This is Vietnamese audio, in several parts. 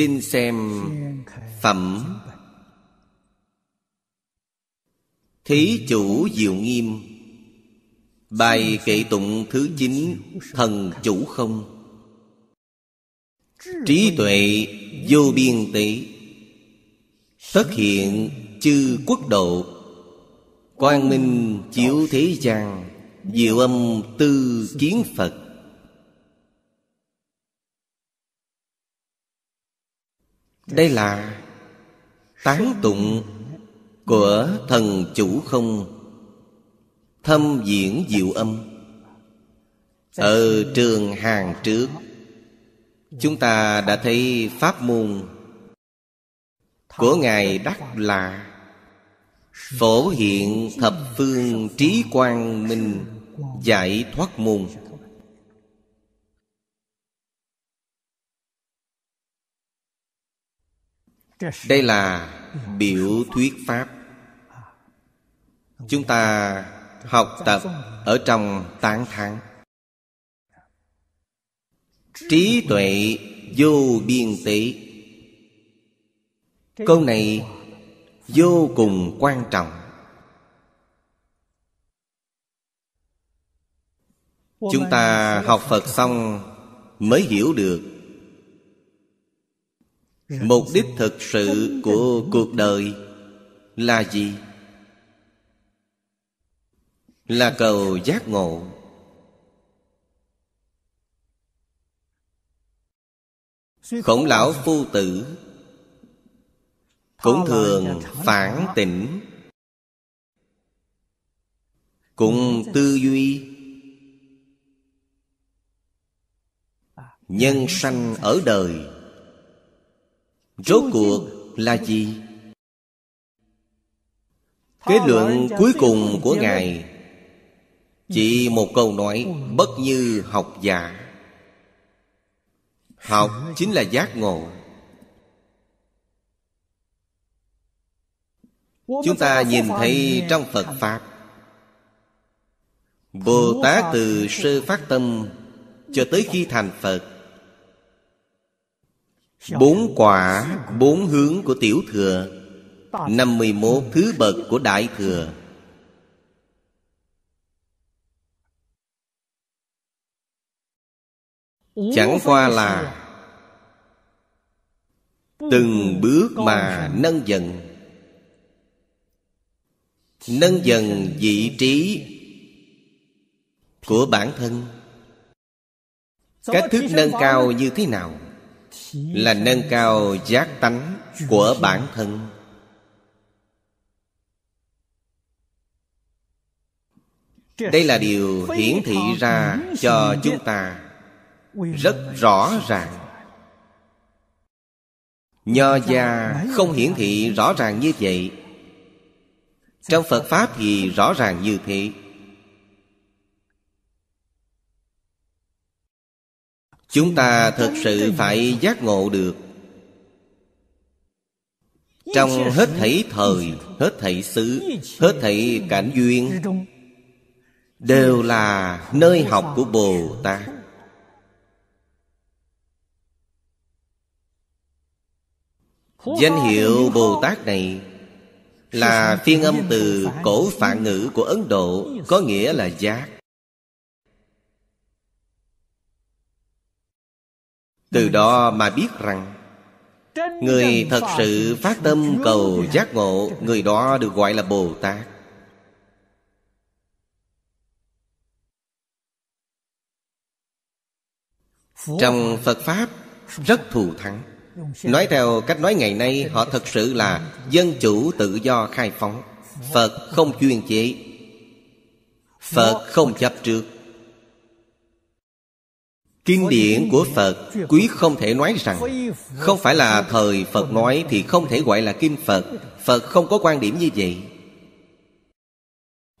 xin xem phẩm. Thí chủ diệu nghiêm, bài kệ tụng thứ chín, thần chủ không? Trí tuệ vô biên tế tất hiện chư quốc độ, quang minh chiếu thế gian, diệu âm tư kiến phật. Đây là tán tụng của thần chủ không? Thâm diễn diệu âm. Ở trường hàng trước, chúng ta đã thấy pháp môn của ngài đắc là. Phổ hiện thập phương trí quang minh giải thoát môn. Đây là biểu thuyết pháp. Chúng ta học tập ở trong tán thắng trí tuệ vô biên tế. Câu này vô cùng quan trọng. Chúng ta học phật xong mới hiểu được mục đích thực sự của cuộc đời là gì? Là cầu giác ngộ. Khổng lão phu tử cũng thường phản tỉnh. Cùng tư duy. Nhân sanh ở đời rốt cuộc là gì? Kết luận cuối cùng của ngài. Chỉ một câu nói bất như học giả. Học chính là giác ngộ. Chúng ta nhìn thấy trong phật pháp, bồ tát từ sơ phát tâm cho tới khi thành phật bốn quả, bốn hướng của tiểu thừa. Năm mươi một thứ bậc của đại thừa. Chẳng qua là từng bước mà nâng dần. Nâng dần vị trí của bản thân. Cách thức nâng cao như thế nào? Là nâng cao giác tánh của bản thân. Đây là điều hiển thị ra cho chúng ta rất rõ ràng. nho gia không hiển thị rõ ràng như vậy. Trong phật pháp thì rõ ràng như thế chúng ta thực sự phải giác ngộ được. Trong hết thảy thời, hết thảy xứ, hết thảy cảnh duyên, đều là nơi học của bồ tát. Danh hiệu Bồ Tát này Là phiên âm từ cổ phạn ngữ của Ấn Độ, Có nghĩa là giác. Từ đó mà biết rằng, Người thật sự phát tâm cầu giác ngộ, Người đó được gọi là Bồ Tát. Trong Phật Pháp, rất thù thắng. Nói theo cách nói ngày nay, Họ thật sự là dân chủ tự do khai phóng. Phật không chuyên chế. Phật không chấp trước. Kinh điển của Phật, Quý không thể nói rằng. Không phải là thời Phật nói Thì không thể gọi là Kinh Phật. Phật không có quan điểm như vậy.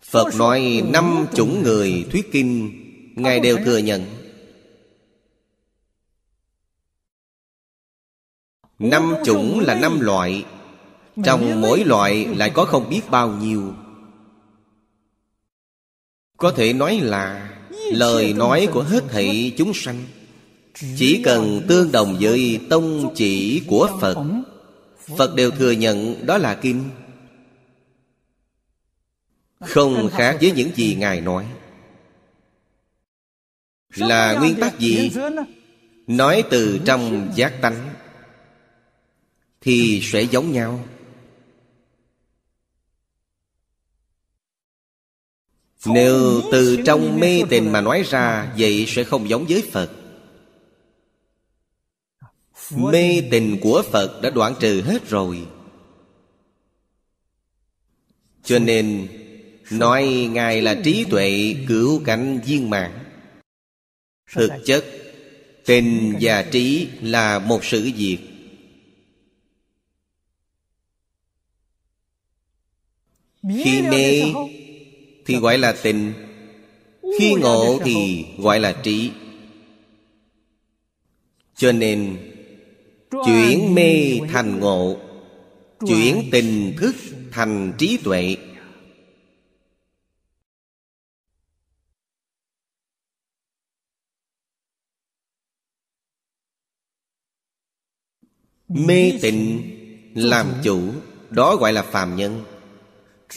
Phật nói năm chủng người thuyết kinh, Ngài đều thừa nhận. Năm chủng là năm loại. Trong mỗi loại lại có không biết bao nhiêu. Có thể nói là Lời nói của hết thảy chúng sanh, Chỉ cần tương đồng với tông chỉ của Phật Phật đều thừa nhận đó là kinh Không khác với những gì Ngài nói. Là nguyên tắc gì? Nói từ trong giác tánh, Thì sẽ giống nhau. Nếu từ trong mê tình mà. nói ra Vậy sẽ không giống với Phật. Mê tình của Phật đã đoạn trừ hết rồi. Cho nên Nói Ngài là trí tuệ cửu cảnh viên mạng Thực chất Tình và trí là một sự việc. Khi mê thì gọi là tình. Khi ngộ thì gọi là trí. Cho nên Chuyển mê thành ngộ Chuyển tình thức thành trí tuệ. Mê tịnh làm chủ Đó gọi là phàm nhân.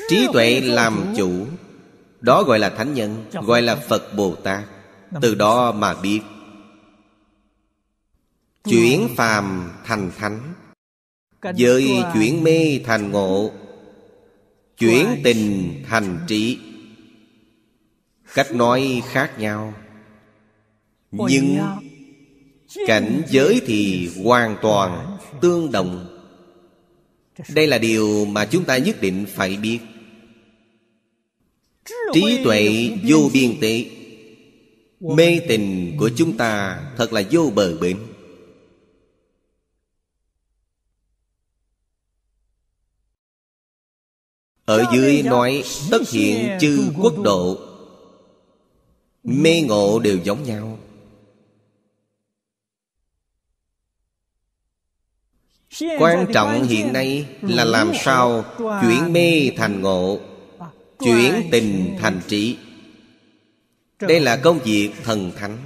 Trí tuệ làm chủ đó gọi là thánh nhân, Gọi là Phật Bồ Tát. Từ đó mà biết. Chuyển phàm thành thánh. Giới chuyển mê thành ngộ. Chuyển tình thành trí. Cách nói khác nhau. Nhưng Cảnh giới thì hoàn toàn tương đồng. Đây là điều mà chúng ta nhất định phải biết. Trí tuệ vô biên tế. Mê tình của chúng ta thật là vô bờ bến. Ở dưới nói tất hiện chư quốc độ Mê ngộ đều giống nhau. Quan trọng hiện nay là làm sao Chuyển mê thành ngộ Chuyển tình thành trí. Đây là công việc thần thánh.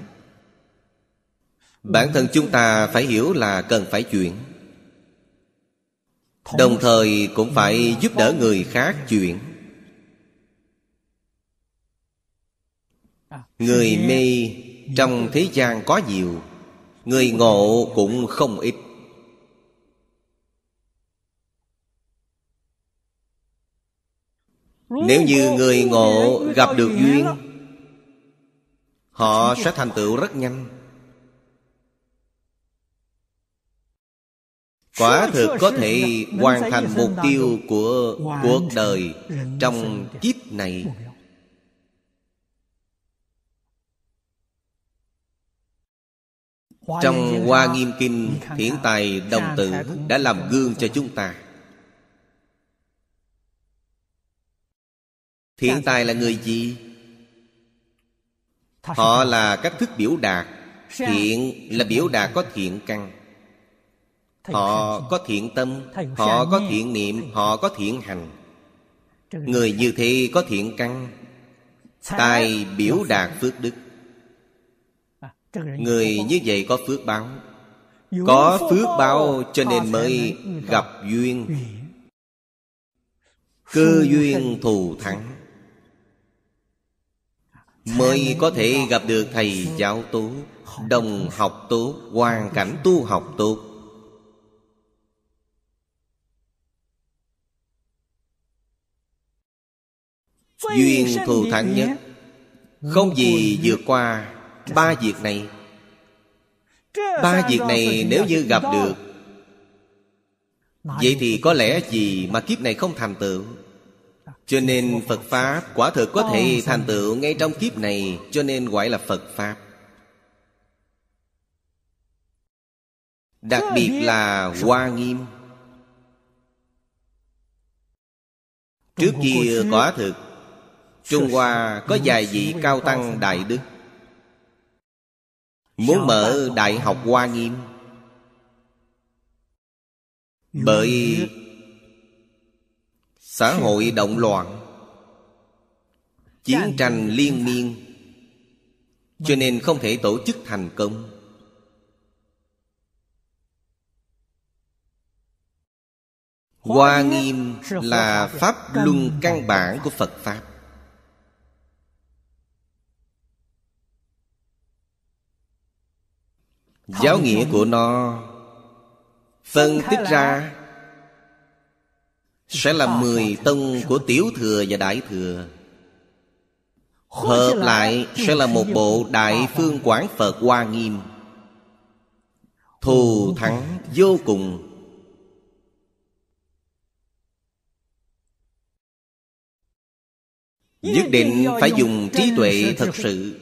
Bản thân chúng ta phải hiểu là cần phải chuyển. Đồng thời cũng phải giúp đỡ người khác chuyển. Người mê trong thế gian có nhiều Người ngộ cũng không ít Nếu như người ngộ gặp được duyên Họ sẽ thành tựu rất nhanh. Quả thực có thể hoàn thành mục tiêu của cuộc đời Trong kiếp này. Trong Hoa Nghiêm Kinh Thiển Tài Đồng Tử Đã làm gương cho chúng ta Thiện tài là người gì? Họ là cách thức biểu đạt. Thiện là biểu đạt có thiện căn. Họ có thiện tâm. Họ có thiện niệm. Họ có thiện hành. Người như thế có thiện căn. Tài biểu đạt phước đức. Người như vậy có phước báo. Có phước báo cho nên mới gặp duyên. Cơ duyên thù thắng Mới có thể gặp được thầy giáo tốt Đồng học tốt Hoàn cảnh tu học tốt Duyên thù thắng nhất. Không gì vượt qua Ba việc này. Ba việc này nếu như gặp được, Vậy thì có lẽ gì mà kiếp này không thành tựu? Cho nên Phật Pháp quả thực có thể thành tựu ngay trong kiếp này Cho nên gọi là Phật Pháp. Đặc biệt là Hoa Nghiêm. Trước kia quả thực Trung Hoa có vài vị cao tăng đại đức. Muốn mở Đại học Hoa Nghiêm. Bởi xã hội động loạn. Chiến tranh liên miên. Cho nên không thể tổ chức thành công. Hoa nghiêm là pháp luân căn bản của Phật Pháp. Giáo nghĩa của nó Phân tích ra Sẽ là mười tông của Tiểu Thừa và Đại Thừa. Hợp lại sẽ là một bộ Đại Phương Quán Phật Hoa Nghiêm. Thù thắng vô cùng. Nhất định phải dùng trí tuệ thật sự.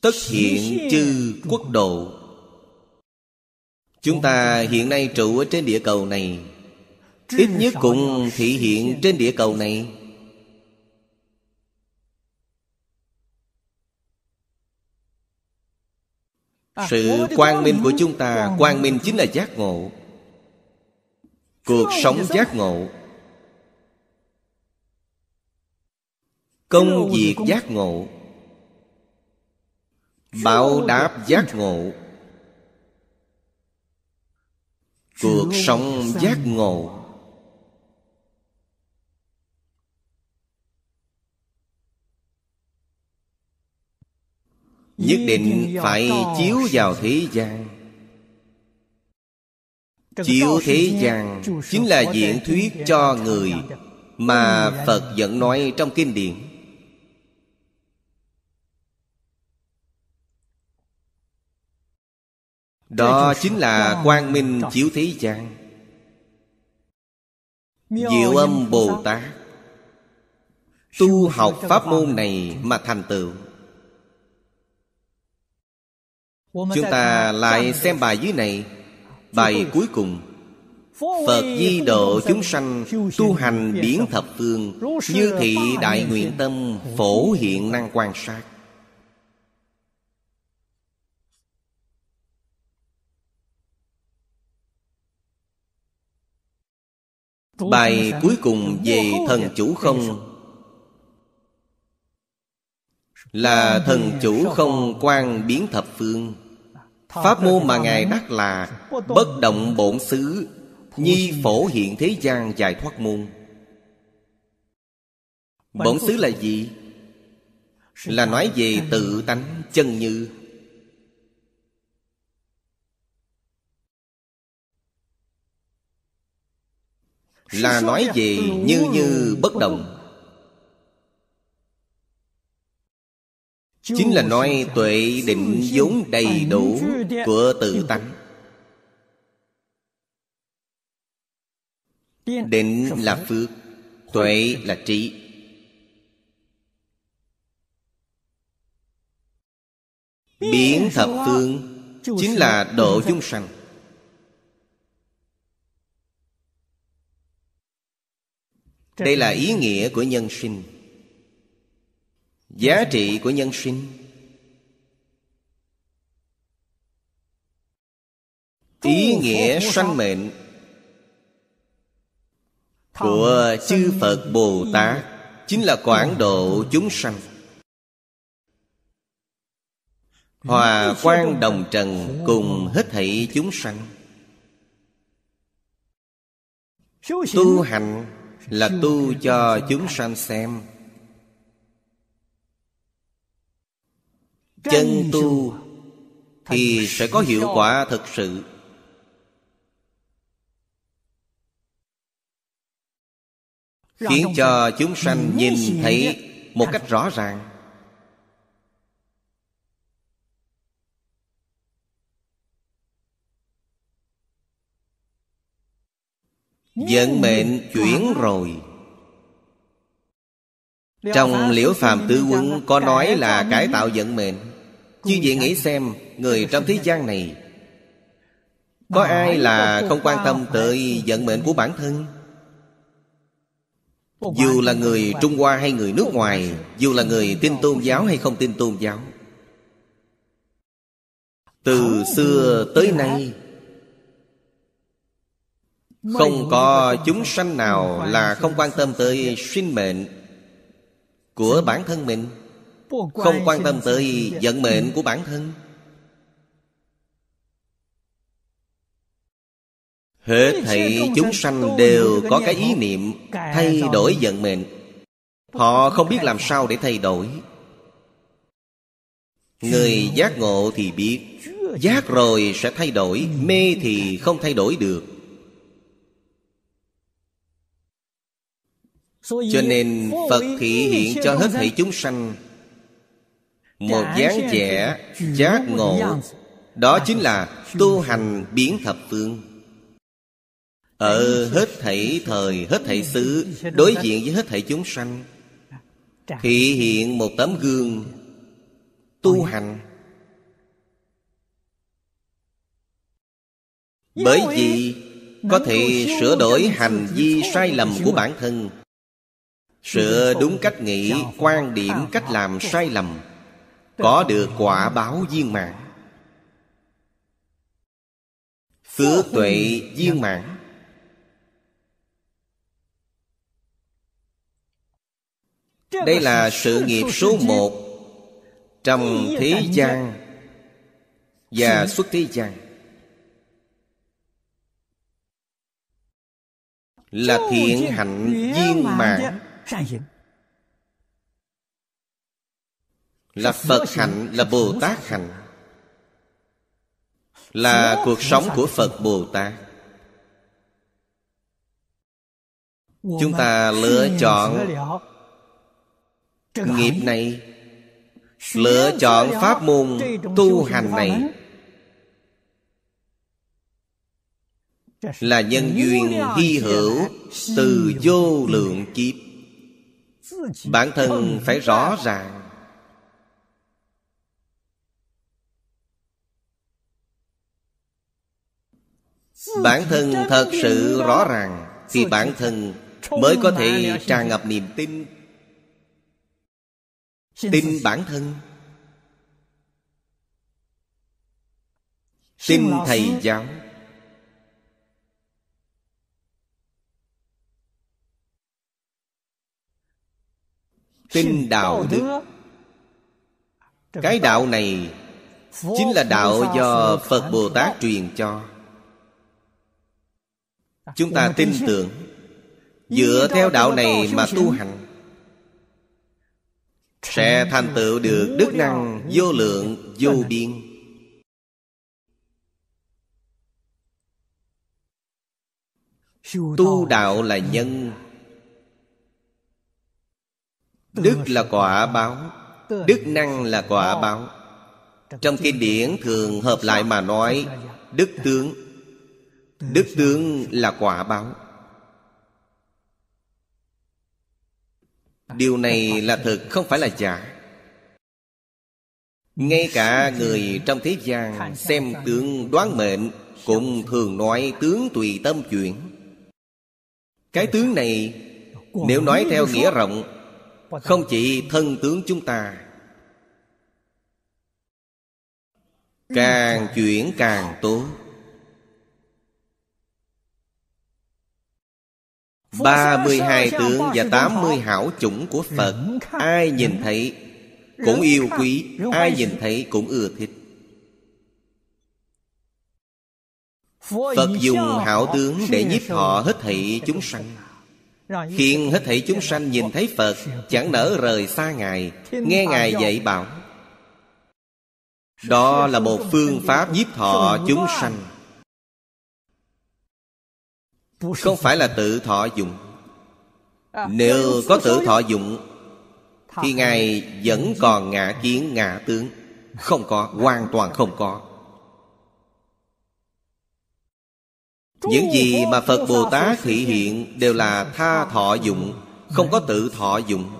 Tất hiện chư quốc độ. Chúng ta hiện nay trụ ở trên địa cầu này Ít nhất cũng thị hiện trên địa cầu này. Sự quang minh của chúng ta, Quang minh chính là giác ngộ. Cuộc sống giác ngộ. Công việc giác ngộ. Báo đáp giác ngộ. Cuộc sống giác ngộ. Nhất định phải chiếu vào thế gian. Chiếu thế gian Chính là diễn thuyết cho người Mà Phật vẫn nói trong kinh điển. Đó chính là quang minh chiếu thế gian. Diệu âm Bồ Tát. Tu học pháp môn này mà thành tựu Chúng ta lại xem bài dưới này. Bài cuối cùng. Phật di độ chúng sanh Tu hành điển thập phương Như thị đại nguyện tâm Phổ hiện năng quan sát. Bài cuối cùng về thần chủ không? Là thần chủ không quan biến thập phương Pháp môn mà Ngài đắc là Bất động bổn xứ, Nhi phổ hiện thế gian giải thoát môn. Bổn xứ là gì? Là nói về tự tánh chân như. Là nói về như như bất động. Chính là nói tuệ định vốn đầy đủ của tự tánh. Định là phước, Tuệ là trí. Biến thập phương Chính là độ chúng sanh. Đây là ý nghĩa của nhân sinh. Giá trị của nhân sinh. Ý nghĩa sanh mệnh Của chư Phật Bồ Tát Chính là quảng độ chúng sanh. Hòa quan đồng trần cùng hết thảy chúng sanh. Tu hành là tu cho chúng sanh xem. Chân tu thì sẽ có hiệu quả thực sự. Khiến cho chúng sanh nhìn thấy một cách rõ ràng. Vận mệnh chuyển rồi. Trong liễu phàm tứ quân Có nói là cải tạo vận mệnh Như vậy nghĩ xem Người trong thế gian này Có ai là không quan tâm tới vận mệnh của bản thân? Dù là người Trung Hoa hay người nước ngoài Dù là người tin tôn giáo hay không tin tôn giáo. Từ xưa tới nay Không có chúng sanh nào là không quan tâm tới sinh mệnh Của bản thân mình không quan tâm tới vận mệnh của bản thân. Hết thảy chúng sanh đều có cái ý niệm Thay đổi vận mệnh, Họ không biết làm sao để thay đổi. Người giác ngộ thì biết, Giác rồi sẽ thay đổi, Mê thì không thay đổi được. Cho nên Phật thị hiện cho hết thảy chúng sanh một dáng vẻ giác ngộ. Đó chính là tu hành biến thập phương. Ở hết thảy thời, hết thảy xứ Đối diện với hết thảy chúng sanh Thị hiện một tấm gương Tu hành. Bởi vì có thể sửa đổi hành vi sai lầm của bản thân. Sửa đúng cách nghĩ, quan điểm, cách làm sai lầm có được quả báo viên mãn. Phước tuệ viên mãn. Đây là sự nghiệp số một Trong thế gian Và xuất thế gian. Là thiện hạnh viên mãn. Là Phật hạnh, là Bồ Tát hạnh. Là cuộc sống của Phật Bồ Tát. Chúng ta lựa chọn nghiệp này lựa chọn pháp môn tu hành này. là nhân duyên hy hữu từ vô lượng kiếp. Bản thân phải rõ ràng bản thân thật sự rõ ràng thì bản thân mới có thể tràn ngập niềm tin. Tin bản thân. Tin thầy giáo. Tin đạo đức. Cái đạo này chính là đạo do phật bồ tát truyền cho chúng ta tin tưởng. Dựa theo đạo này mà tu hành sẽ thành tựu được đức năng vô lượng vô biên. Tu đạo là nhân. Đức là quả báo. Đức năng là quả báo. Trong kinh điển thường hợp lại mà nói đức tướng đức tướng là quả báo. Điều này là thực không phải là giả. Ngay cả người trong thế gian xem tướng đoán mệnh cũng thường nói tướng tùy tâm chuyển cái tướng này nếu nói theo nghĩa rộng không chỉ thân tướng chúng ta. Càng chuyển càng tốt 32 tướng và 80 hảo chủng của Phật. Ai nhìn thấy cũng yêu quý Ai nhìn thấy cũng ưa thích. Phật dùng hảo tướng để nhiếp họ hết thảy chúng sanh. Khiến hết thảy chúng sanh nhìn thấy Phật Chẳng nỡ rời xa Ngài. Nghe Ngài dạy bảo Đó là một phương pháp nhiếp thọ chúng sanh không phải là tự thọ dụng. Nếu có tự thọ dụng thì ngài vẫn còn ngã kiến ngã tướng. Không có hoàn toàn không có. Những gì mà phật bồ tát thị hiện đều là tha thọ dụng không có tự thọ dụng.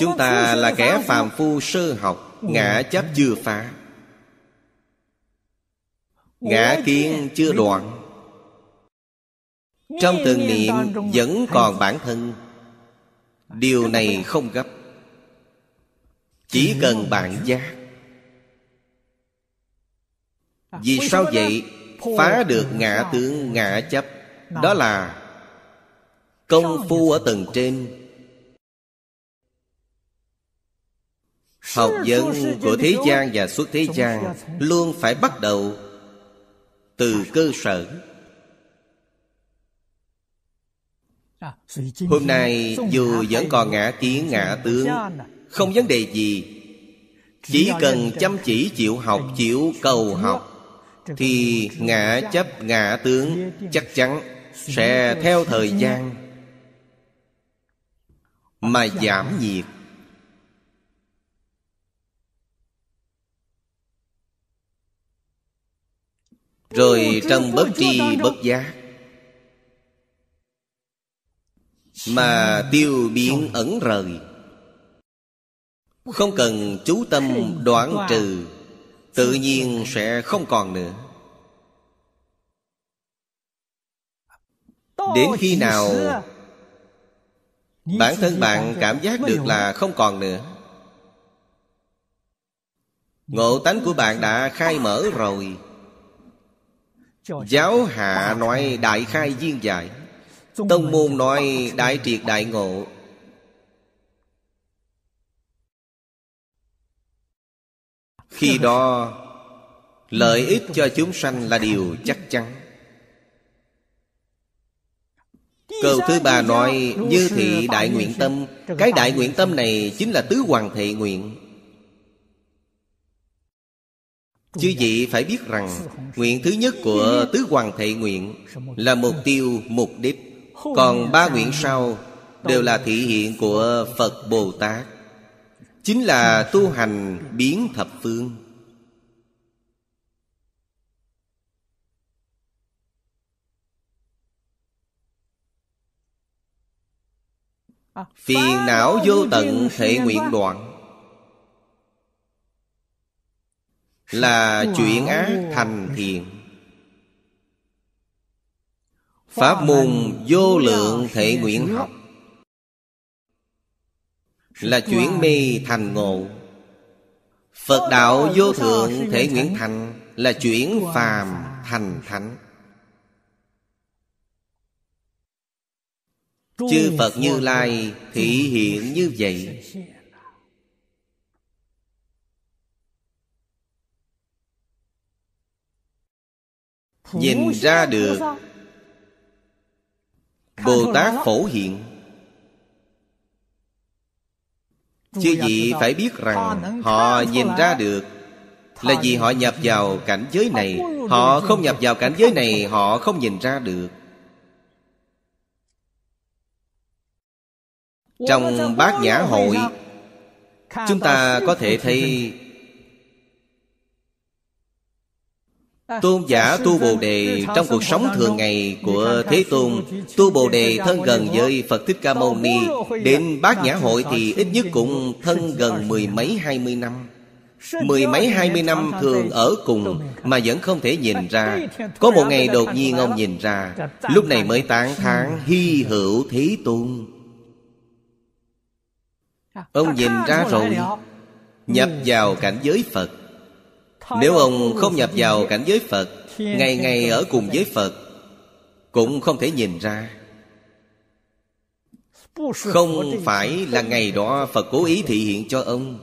Chúng ta là kẻ phàm phu sơ học ngã chấp chưa phá Ngã kiến chưa đoạn. Trong từng niệm vẫn còn bản thân. Điều này không gấp. Chỉ cần bạn giác. Vì sao vậy? Phá được ngã tướng ngã chấp. Đó là Công phu ở tầng trên. Học vấn của thế gian và xuất thế gian Luôn phải bắt đầu từ cơ sở. Hôm nay dù vẫn còn ngã kiến ngã tướng, Không vấn đề gì. Chỉ cần chăm chỉ chịu học, Chịu cầu học, Thì ngã chấp ngã tướng Chắc chắn sẽ theo thời gian Mà giảm nhiệt. Rồi trong bất tri bất giác Mà tiêu biến ẩn rời. Không cần chú tâm đoán trừ Tự nhiên sẽ không còn nữa. Đến khi nào Bản thân bạn cảm giác được là không còn nữa. Ngộ tánh của bạn đã khai mở rồi Giáo hạ nói đại khai viên giải Tông môn nói đại triệt đại ngộ. Khi đó, Lợi ích cho chúng sanh là điều chắc chắn. Câu thứ ba nói, Như thị đại nguyện tâm. Cái đại nguyện tâm này chính là tứ hoàng thị nguyện. Chư vị phải biết rằng Nguyện thứ nhất của tứ hoàng thệ nguyện Là mục tiêu, mục đích Còn ba nguyện sau Đều là thị hiện của Phật Bồ Tát. Chính là tu hành biến thập phương. Phiền não vô tận thể nguyện đoạn. Là chuyện ác thành thiện. Pháp môn vô lượng thể nguyện học. Là chuyển mê thành ngộ. Phật đạo vô thượng thể nguyện thành Là chuyển phàm thành thánh. Chư Phật Như Lai thị hiện như vậy Nhìn ra được. Bồ Tát phổ hiện. Chư vị phải biết rằng Họ nhìn ra được Là vì họ nhập vào cảnh giới này. Họ không nhập vào cảnh giới này Họ không nhìn ra được. Trong bát nhã hội Chúng ta có thể thấy Tôn giả tu Bồ Đề Trong cuộc sống thường ngày của Thế Tôn, Tu Bồ Đề thân gần với Phật Thích Ca Mâu Ni, Đến bát nhã hội thì ít nhất cũng thân gần mười mấy hai mươi năm. Mười mấy hai mươi năm thường ở cùng Mà vẫn không thể nhìn ra. Có một ngày đột nhiên ông nhìn ra, Lúc này mới tán thán hy hữu Thế Tôn. Ông nhìn ra rồi, Nhập vào cảnh giới Phật. Nếu ông không nhập vào cảnh giới Phật Ngày ngày ở cùng với Phật Cũng không thể nhìn ra. Không phải là ngày đó Phật cố ý thị hiện cho ông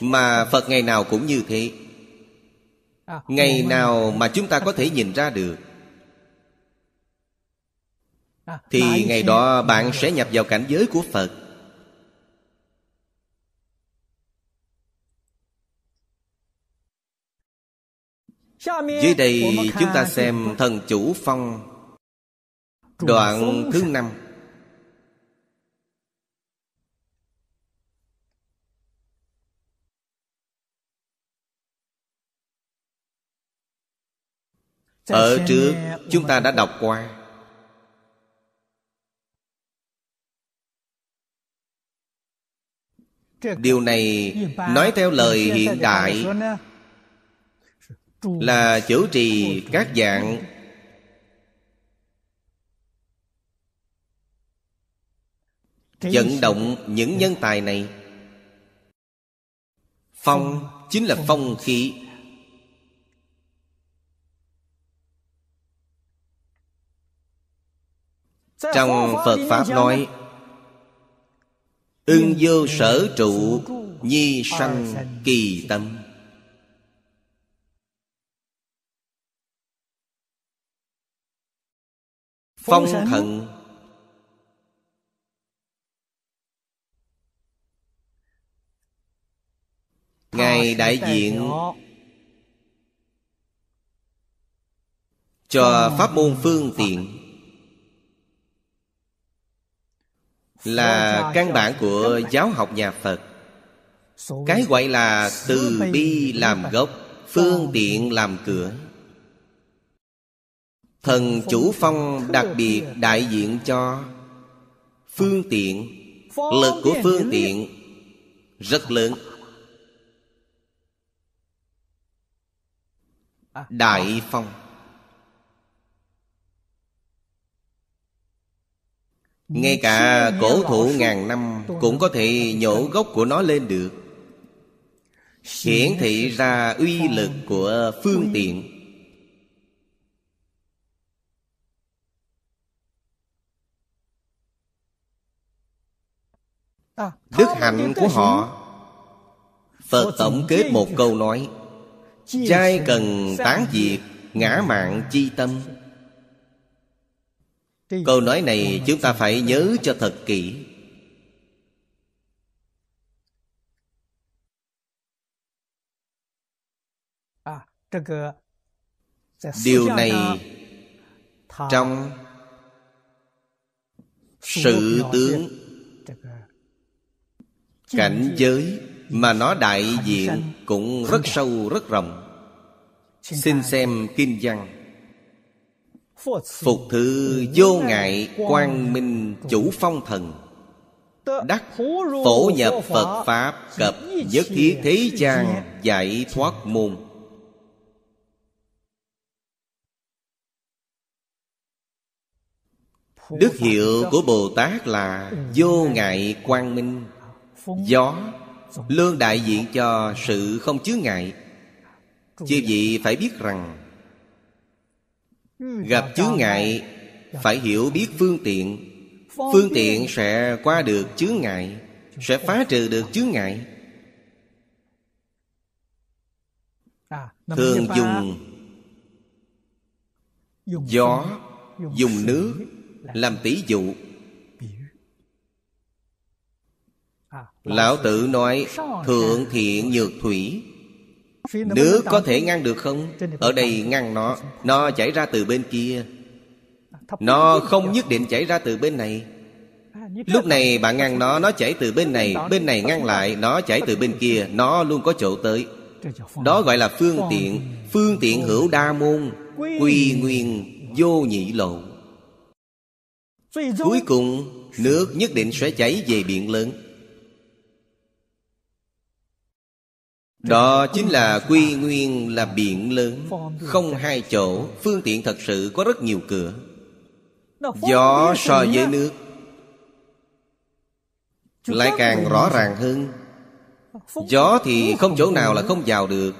Mà Phật ngày nào cũng như thế. Ngày nào mà chúng ta có thể nhìn ra được Thì ngày đó bạn sẽ nhập vào cảnh giới của Phật Dưới đây chúng ta xem thần chủ phong. Đoạn thứ năm. Ở trước chúng ta đã đọc qua. Điều này nói theo lời hiện đại là chủ trì các dạng vận động những nhân tài này. Phong chính là phong khí. Trong phật pháp nói, ưng vô sở trụ, nhi sanh kỳ tâm. Phong thần. Ngài đại diện Cho pháp môn phương tiện. Là căn bản của giáo học nhà Phật. Cái gọi là từ bi làm gốc Phương tiện làm cửa Thần chủ phong đặc biệt đại diện cho Phương tiện. Lực của phương tiện Rất lớn. Đại phong. Ngay cả cổ thụ ngàn năm Cũng có thể nhổ gốc của nó lên được. Hiển thị ra uy lực của phương tiện. Đức hạnh của họ. Phật tổng kết một câu nói Trai cần tán diệt Ngã mạng chi tâm. Câu nói này chúng ta phải nhớ cho thật kỹ. Điều này Trong Sự tướng Cảnh giới Mà nó đại diện Cũng rất sâu rất rộng. Xin xem kinh văn. Phục thư vô ngại quang minh chủ phong thần. Đắc phổ nhập Phật Pháp Cập nhất thiết thế gian giải thoát môn. Đức hiệu của Bồ Tát là Vô ngại quang minh Gió Luôn đại diện cho sự không chứa ngại. Chư vị phải biết rằng Gặp chướng ngại Phải hiểu biết phương tiện. Phương tiện sẽ qua được chướng ngại Sẽ phá trừ được chướng ngại. Thường dùng Gió Dùng nước Làm tỷ dụ Lão tử nói, Thượng thiện nhược thủy. Nước có thể ngăn được không? Ở đây ngăn nó Nó chảy ra từ bên kia. Nó không nhất định chảy ra từ bên này. Lúc này bạn ngăn nó Nó chảy từ bên này Bên này ngăn lại, Nó chảy từ bên kia, Nó luôn có chỗ tới. Đó gọi là phương tiện Phương tiện hữu đa môn, Quy nguyên, vô nhị lộ. Cuối cùng, Nước nhất định sẽ chảy về biển lớn. Đó chính là quy nguyên là biển lớn. Không hai chỗ, Phương tiện thật sự có rất nhiều cửa. Gió so với nước. Lại càng rõ ràng hơn. Gió thì không chỗ nào là không vào được.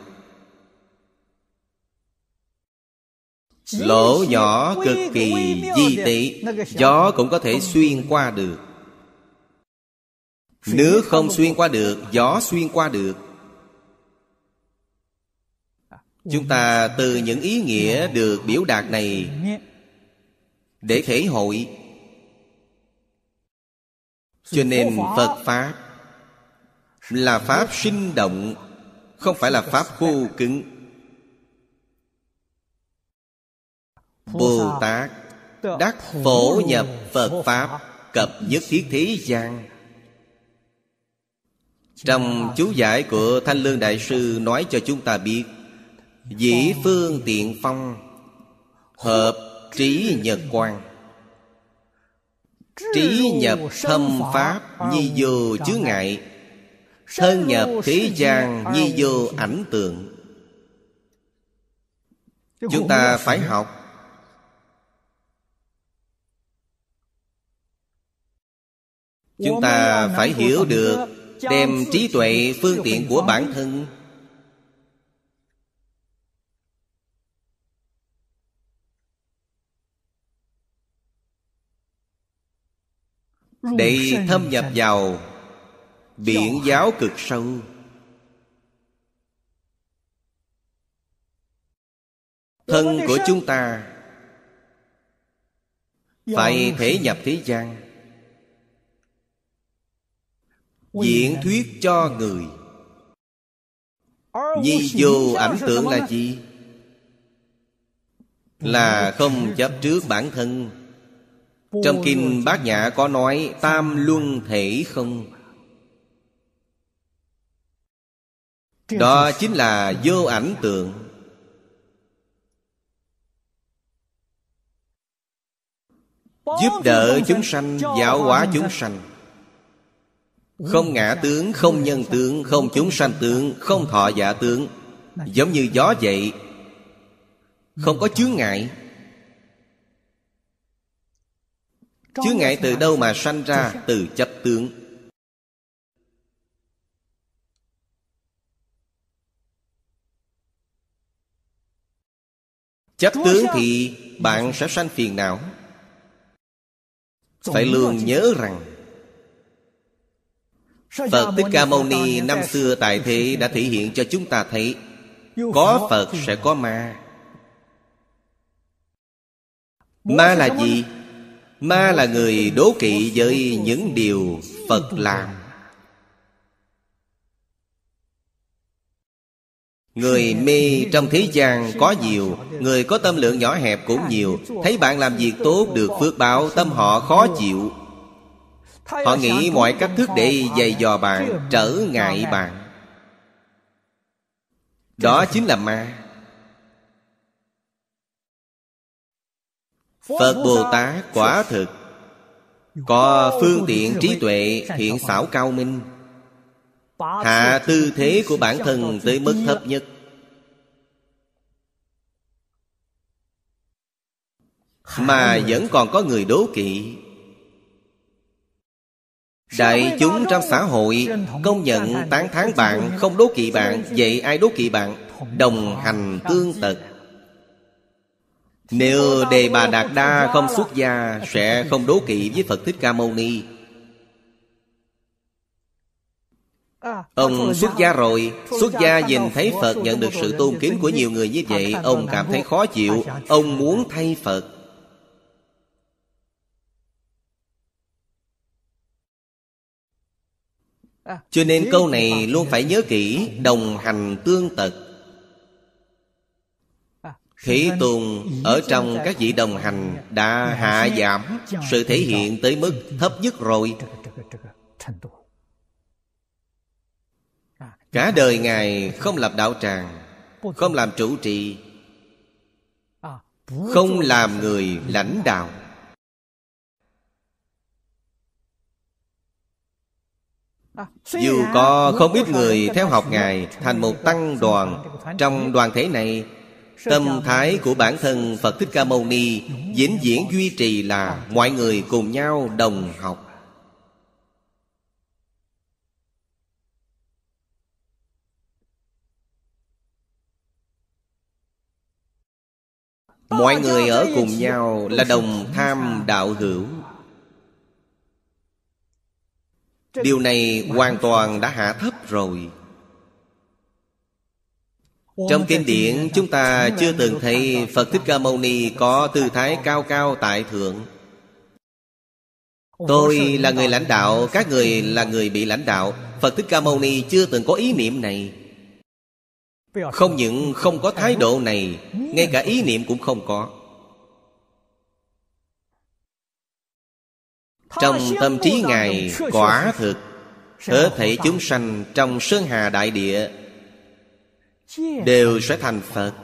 Lỗ nhỏ cực kỳ di tị Gió cũng có thể xuyên qua được. Nước không xuyên qua được, Gió xuyên qua được. Chúng ta từ những ý nghĩa được biểu đạt này Để thể hội. Cho nên Phật Pháp Là Pháp sinh động, Không phải là Pháp khô cứng. Bồ Tát Đắc phổ nhập Phật Pháp Cập nhất thiết thế gian. Trong chú giải của Thanh Lương Đại Sư Nói cho chúng ta biết Dĩ phương tiện phong, Hợp trí nhật quan Trí nhập thâm pháp Nhi vô chứa ngại, Thân nhập thế gian Nhi vô ảnh tượng. Chúng ta phải học. Chúng ta phải hiểu được, Đem trí tuệ phương tiện của bản thân để thâm nhập vào biển giáo cực sâu. Thân của chúng ta phải thể nhập thế gian. Diễn thuyết cho người. Nhi vô ảnh tưởng là gì là không chấp trước bản thân trong kinh bát nhã có nói tam luân thể không? Đó chính là vô ảnh tượng. Giúp đỡ chúng sanh giáo hóa chúng sanh. Không ngã tướng không nhân tướng không chúng sanh tướng không thọ giả tướng. Giống như gió vậy. Không có chướng ngại chướng ngại từ đâu mà sanh ra từ chấp tướng? Chấp tướng thì bạn sẽ sanh phiền não. Phải luôn nhớ rằng Phật Thích Ca Mâu Ni năm xưa tại thế đã thể hiện cho chúng ta thấy Có Phật sẽ có ma. Ma là gì? Ma là người đố kỵ với những điều Phật làm. Người mê trong thế gian có nhiều, Người có tâm lượng nhỏ hẹp cũng nhiều. Thấy bạn làm việc tốt được phước báo, Tâm họ khó chịu. Họ nghĩ mọi cách thức để dày dò bạn, Trở ngại bạn. Đó chính là ma. Phật Bồ Tát quả thực. Có phương tiện trí tuệ thiện xảo cao minh. Hạ tư thế của bản thân tới mức thấp nhất. Mà vẫn còn có người đố kỵ. Đại chúng trong xã hội Công nhận tán thán bạn Không đố kỵ bạn, Vậy ai đố kỵ bạn? Đồng hành tương tật. Nếu Đề Bà Đạt Đa không xuất gia, Sẽ không đố kỵ với Phật Thích Ca Mâu Ni. Ông xuất gia rồi, Xuất gia nhìn thấy Phật nhận được sự tôn kính của nhiều người như vậy, Ông cảm thấy khó chịu, Ông muốn thay Phật. Cho nên câu này luôn phải nhớ kỹ, Đồng hành tương tật. Thế Tùng ở trong các vị đồng hành Đã hạ giảm Sự thể hiện tới mức thấp nhất rồi. Cả đời Ngài không lập đạo tràng, Không làm chủ trì, Không làm người lãnh đạo. Dù có không ít người theo học Ngài Thành một tăng đoàn, Trong đoàn thể này Tâm thái của bản thân Phật Thích Ca Mâu Ni Vĩnh viễn duy trì là Mọi người cùng nhau đồng học. Mọi người ở cùng nhau là đồng tham đạo hữu. Điều này hoàn toàn đã hạ thấp rồi trong kinh điển, chúng ta chưa từng thấy Phật Thích Ca Mâu Ni có tư thái cao cao tại thượng. Tôi là người lãnh đạo, Các người là người bị lãnh đạo. Phật Thích Ca Mâu Ni chưa từng có ý niệm này. Không những không có thái độ này, Ngay cả ý niệm cũng không có. Trong tâm trí Ngài quả thực, Hết thể chúng sanh trong Sơn Hà Đại Địa Đều sẽ thành Phật.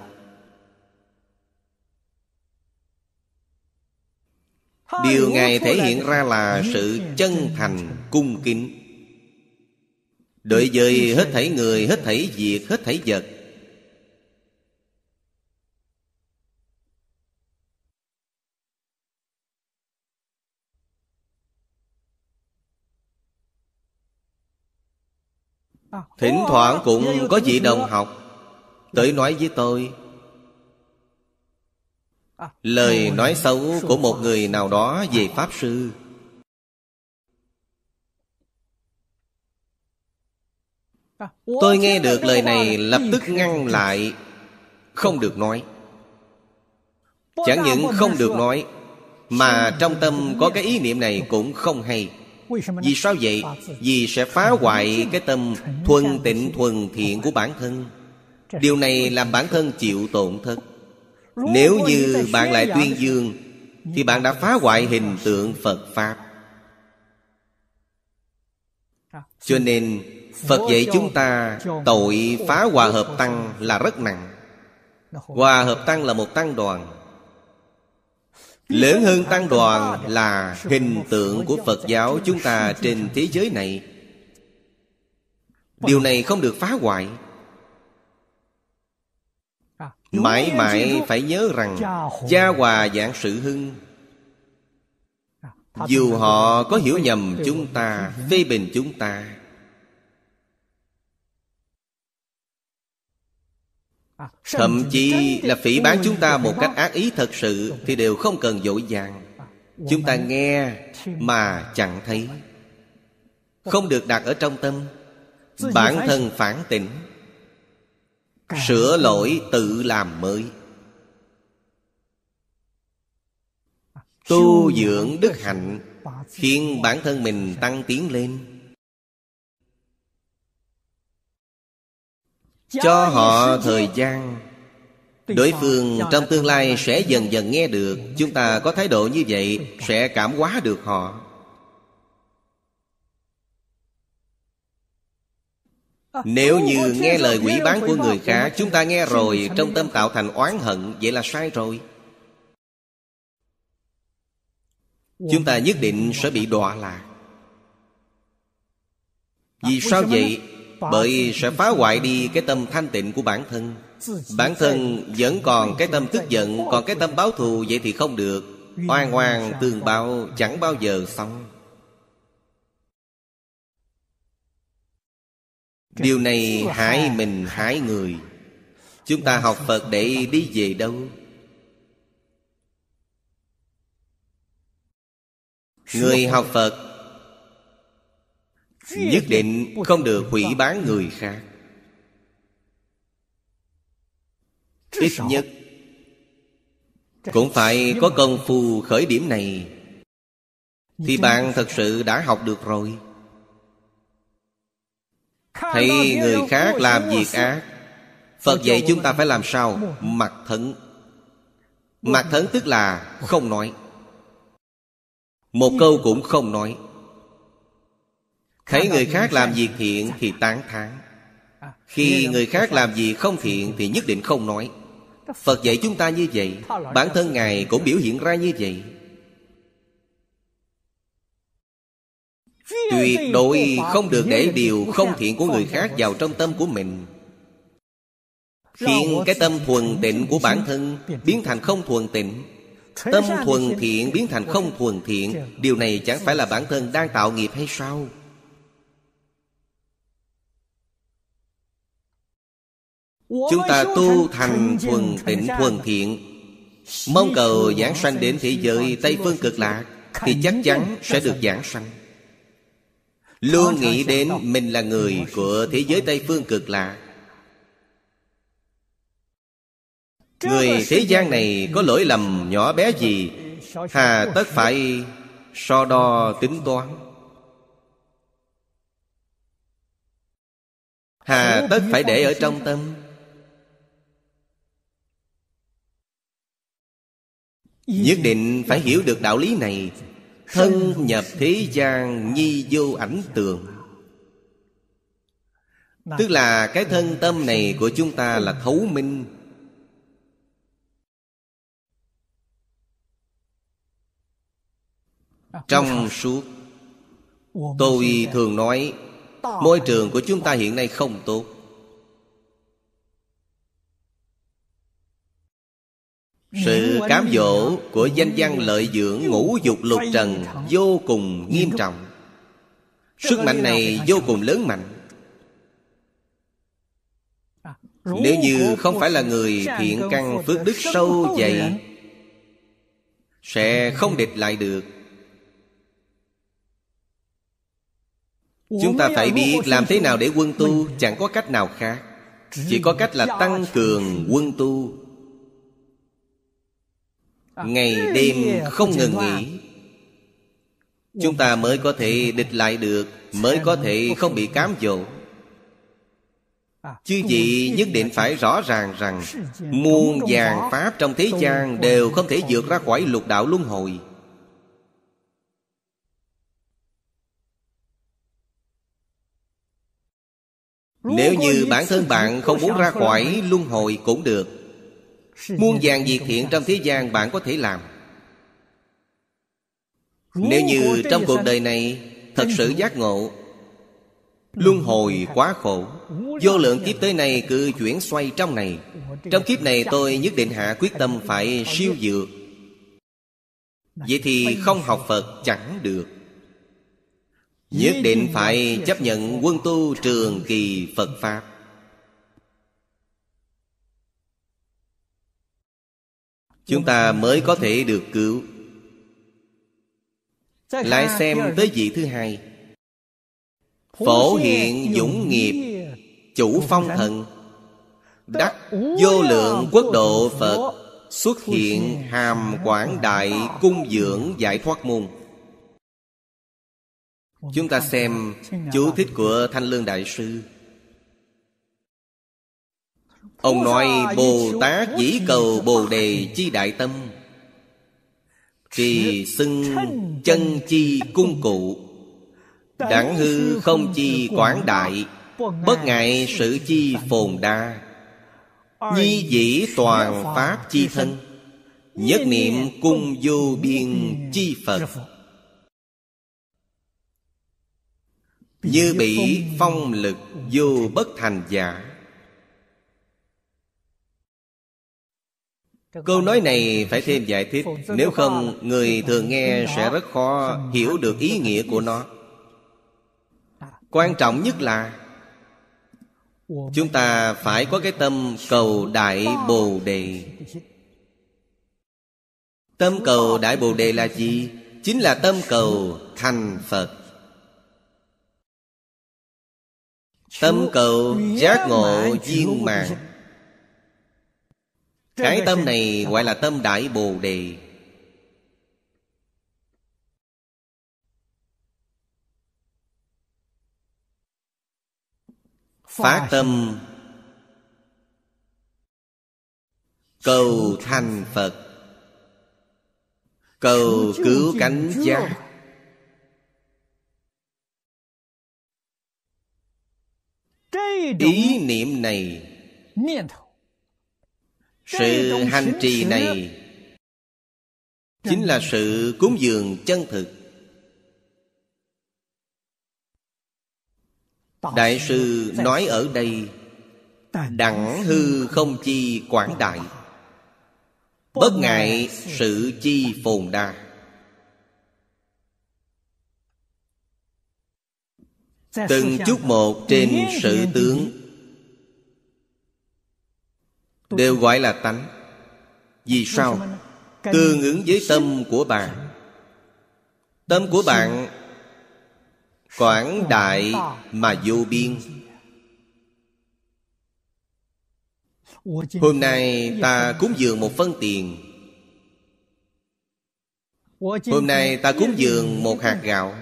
Điều Ngài thể hiện ra là sự chân thành cung kính. Đối với hết thảy người, hết thảy việc, hết thảy vật. Thỉnh thoảng cũng có vị đồng học tới nói với tôi. Lời nói xấu của một người nào đó về pháp sư. Tôi nghe được lời này lập tức ngăn lại. Không được nói. Chẳng những không được nói, mà trong tâm có cái ý niệm này cũng không hay. Vì sao vậy? Vì sẽ phá hoại cái tâm thuần tịnh thuần thiện của bản thân. Điều này làm bản thân chịu tổn thất. Nếu như bạn lại tuyên dương Thì bạn đã phá hoại hình tượng Phật Pháp. Cho nên Phật dạy chúng ta Tội phá hòa hợp tăng là rất nặng. Hòa hợp tăng là một tăng đoàn. Lớn hơn tăng đoàn là hình tượng của Phật giáo chúng ta trên thế giới này? Điều này không được phá hoại Mãi mãi phải nhớ rằng Gia hòa dạng sự hưng. Dù họ có hiểu nhầm chúng ta Phê bình chúng ta. Thậm chí là phỉ bán chúng ta một cách ác ý thật sự Thì đều không cần dội vàng Chúng ta nghe mà chẳng thấy. Không được đặt ở trong tâm. Bản thân phản tỉnh Sửa lỗi tự làm mới. Tu dưỡng đức hạnh Khiến bản thân mình tăng tiến lên. Cho họ thời gian. Đối phương trong tương lai sẽ dần dần nghe được. Chúng ta có thái độ như vậy Sẽ cảm hóa được họ Nếu như nghe lời quỷ bán của người khác Chúng ta nghe rồi Trong tâm tạo thành oán hận Vậy là sai rồi. Chúng ta nhất định sẽ bị đọa lạc. Vì sao vậy? Bởi sẽ phá hoại đi cái tâm thanh tịnh của bản thân. Bản thân vẫn còn cái tâm tức giận Còn cái tâm báo thù Vậy thì không được. Oan oan tương báo chẳng bao giờ xong Điều này hại mình hại người. Chúng ta học Phật để đi về đâu? Người học Phật Nhất định không được hủy bán người khác. Ít nhất Cũng phải có công phu khởi điểm này. Thì bạn thật sự đã học được rồi Thấy người khác làm việc ác. Phật dạy chúng ta phải làm sao? Mặt thẫn. Mặt thẫn tức là không nói. Một câu cũng không nói. Thấy người khác làm việc thiện thì tán thán. Khi người khác làm việc không thiện thì nhất định không nói. Phật dạy chúng ta như vậy. Bản thân Ngài cũng biểu hiện ra như vậy Tuyệt đối không được để điều không thiện của người khác vào trong tâm của mình. Khiến cái tâm thuần tịnh của bản thân biến thành không thuần tịnh. Tâm thuần thiện biến thành không thuần thiện. Điều này chẳng phải là bản thân đang tạo nghiệp hay sao? Chúng ta tu thành thuần tịnh thuần thiện. Mong cầu giảng sanh đến thế giới Tây Phương cực lạc Thì chắc chắn sẽ được giảng sanh Luôn nghĩ đến mình là người của thế giới Tây Phương cực lạc Người thế gian này có lỗi lầm nhỏ bé gì? Hà tất phải so đo tính toán. Hà tất phải để ở trong tâm. Nhất định phải hiểu được đạo lý này Thân nhập thế gian nhi vô ảnh tường. Tức là cái thân tâm này của chúng ta là thấu minh. Trong suốt, Tôi thường nói, Môi trường của chúng ta hiện nay không tốt. Sự cám dỗ của danh văn lợi dưỡng ngũ dục lục trần Vô cùng nghiêm trọng. Sức mạnh này vô cùng lớn mạnh. Nếu như không phải là người thiện căn phước đức sâu dày Sẽ không địch lại được. Chúng ta phải biết làm thế nào để quân tu Chẳng có cách nào khác. Chỉ có cách là tăng cường quân tu Ngày đêm không ngừng nghỉ. Chúng ta mới có thể địch lại được Mới có thể không bị cám dỗ. Chứ gì nhất định phải rõ ràng rằng Muôn vàng pháp trong thế gian Đều không thể vượt ra khỏi lục đạo luân hồi. Nếu như bản thân bạn không muốn ra khỏi luân hồi cũng được Muôn vàng việc thiện trong thế gian bạn có thể làm. Nếu như trong cuộc đời này Thật sự giác ngộ Luân hồi quá khổ Vô lượng kiếp tới nay cứ chuyển xoay trong này. Trong kiếp này tôi nhất định hạ quyết tâm phải siêu dược. Vậy thì không học Phật chẳng được. Nhất định phải chấp nhận quân tu trường kỳ Phật Pháp Chúng ta mới có thể được cứu. Lại xem tới vị thứ hai. Phổ hiện dũng nghiệp, Chủ phong thần. Đắc vô lượng quốc độ Phật, Xuất hiện hàm quảng đại cung dưỡng giải thoát môn. Chúng ta xem chú thích của Thanh Lương Đại Sư. Ông nói Bồ Tát dĩ cầu Bồ Đề chi đại tâm. Trì xưng chân chi cung cụ. Đẳng hư không chi quảng đại. Bất ngại sự chi phồn đa. Nhi dĩ toàn pháp chi thân. Nhất niệm cung vô biên chi Phật. Như bị phong lực vô bất thành giả Câu nói này phải thêm giải thích Nếu không người thường nghe sẽ rất khó hiểu được ý nghĩa của nó. Quan trọng nhất là Chúng ta phải có cái tâm cầu Đại Bồ Đề. Tâm cầu Đại Bồ Đề là gì? Chính là tâm cầu thành Phật. Tâm cầu giác ngộ viên mạng Cái tâm này gọi là tâm Đại Bồ Đề. Phát tâm. Cầu thành Phật. Cầu cứu cánh giác. Ý niệm này Sự hành trì này Chính là sự cúng dường chân thực. Đại sư nói ở đây Đẳng hư không chi quảng đại. Bất ngại sự chi phồn đa. Từng chút một trên sự tướng Đều gọi là tánh. Vì sao? Tương ứng với tâm của bạn. Tâm của bạn Quảng đại mà vô biên. Hôm nay ta cúng dường một phân tiền. Hôm nay ta cúng dường một hạt gạo.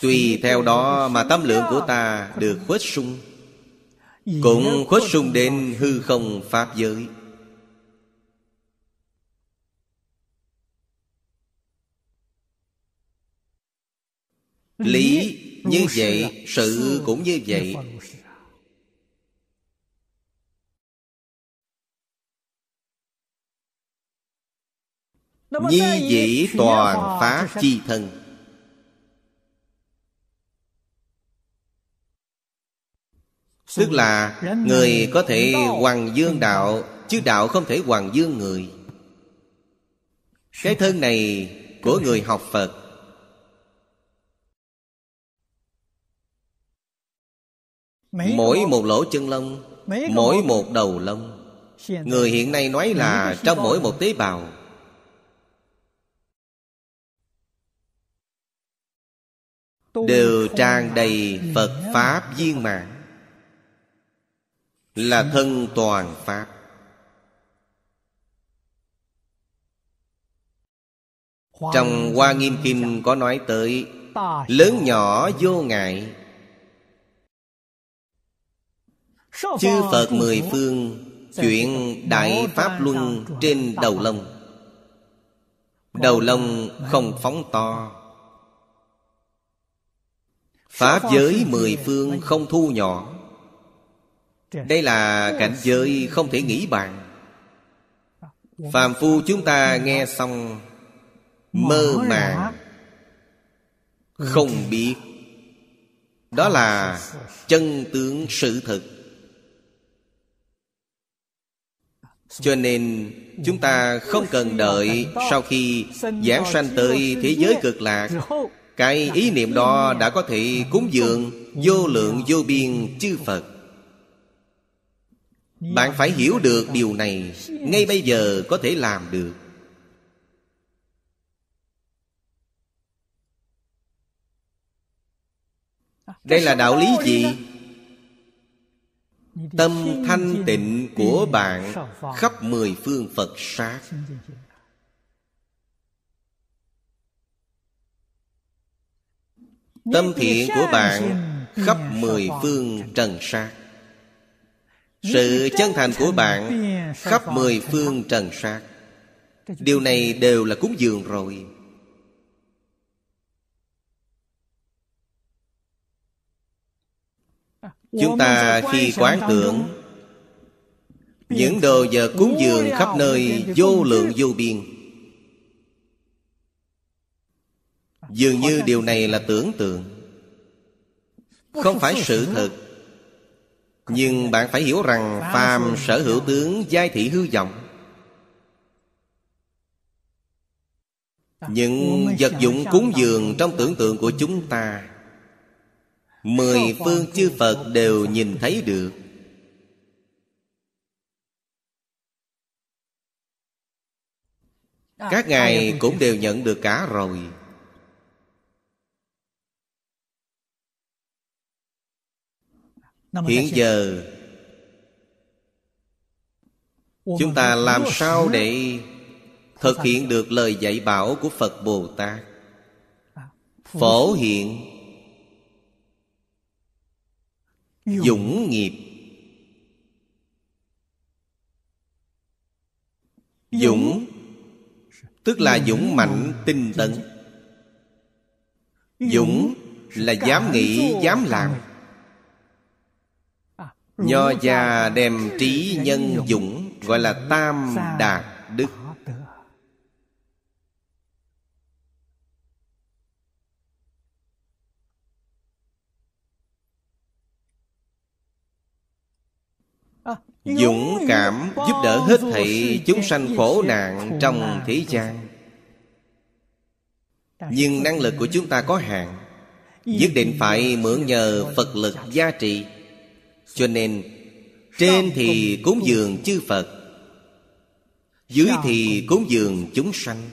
Tùy theo đó mà tâm lượng của ta được khuếch sung Cũng khuếch sung đến hư không Pháp giới. Lý như vậy Sự cũng như vậy. Nhi dĩ toàn phá chi thân Tức là Người có thể hoàng dương đạo, Chứ đạo không thể hoàng dương người. Cái thân này Của người học Phật. Mỗi một lỗ chân lông, Mỗi một đầu lông. Người hiện nay nói là Trong mỗi một tế bào. Đều tràn đầy phật pháp viên mạng là thân toàn pháp. Trong hoa nghiêm kinh có nói tới, lớn nhỏ vô ngại. Chư phật mười phương chuyện đại pháp luân trên đầu lông. Đầu lông không phóng to. Pháp giới mười phương không thu nhỏ đây là cảnh giới không thể nghĩ bàn. Phàm phu chúng ta nghe xong, mơ màng, không biết. Đó là chân tướng sự thực cho nên, chúng ta không cần đợi sau khi giảng sanh tới thế giới cực lạc. Cái ý niệm đó đã có thể cúng dường vô lượng vô biên chư phật bạn phải hiểu được điều này, ngay bây giờ có thể làm được. Đây là đạo lý gì? Tâm thanh tịnh của bạn khắp mười phương phật sát. Tâm thiện của bạn khắp mười phương trần sát sự chân thành của bạn khắp mười phương trần sát. Điều này đều là cúng dường rồi. Chúng ta khi quán tưởng, những đồ vật cúng dường khắp nơi vô lượng vô biên. Dường như điều này là tưởng tượng. Không phải sự thật nhưng bạn phải hiểu rằng phàm sở hữu tướng giai thị hư vọng. Những vật dụng cúng dường trong tưởng tượng của chúng ta, mười phương chư phật đều nhìn thấy được. Các ngài cũng đều nhận được cả rồi. Hiện giờ chúng ta làm sao để thực hiện được lời dạy bảo của phật bồ tát? Phổ hiện dũng nghiệp. Dũng. Tức là dũng. mạnh tinh tấn. Dũng. Là dám nghĩ dám làm nho gia đem trí nhân dũng, gọi là tam đạt đức. Dũng cảm giúp đỡ hết thảy chúng sanh khổ nạn trong thế gian. Nhưng năng lực của chúng ta có hạn, Nhất định phải mượn nhờ Phật lực gia trị cho nên, Trên thì cúng dường chư Phật, Dưới thì cúng dường chúng sanh.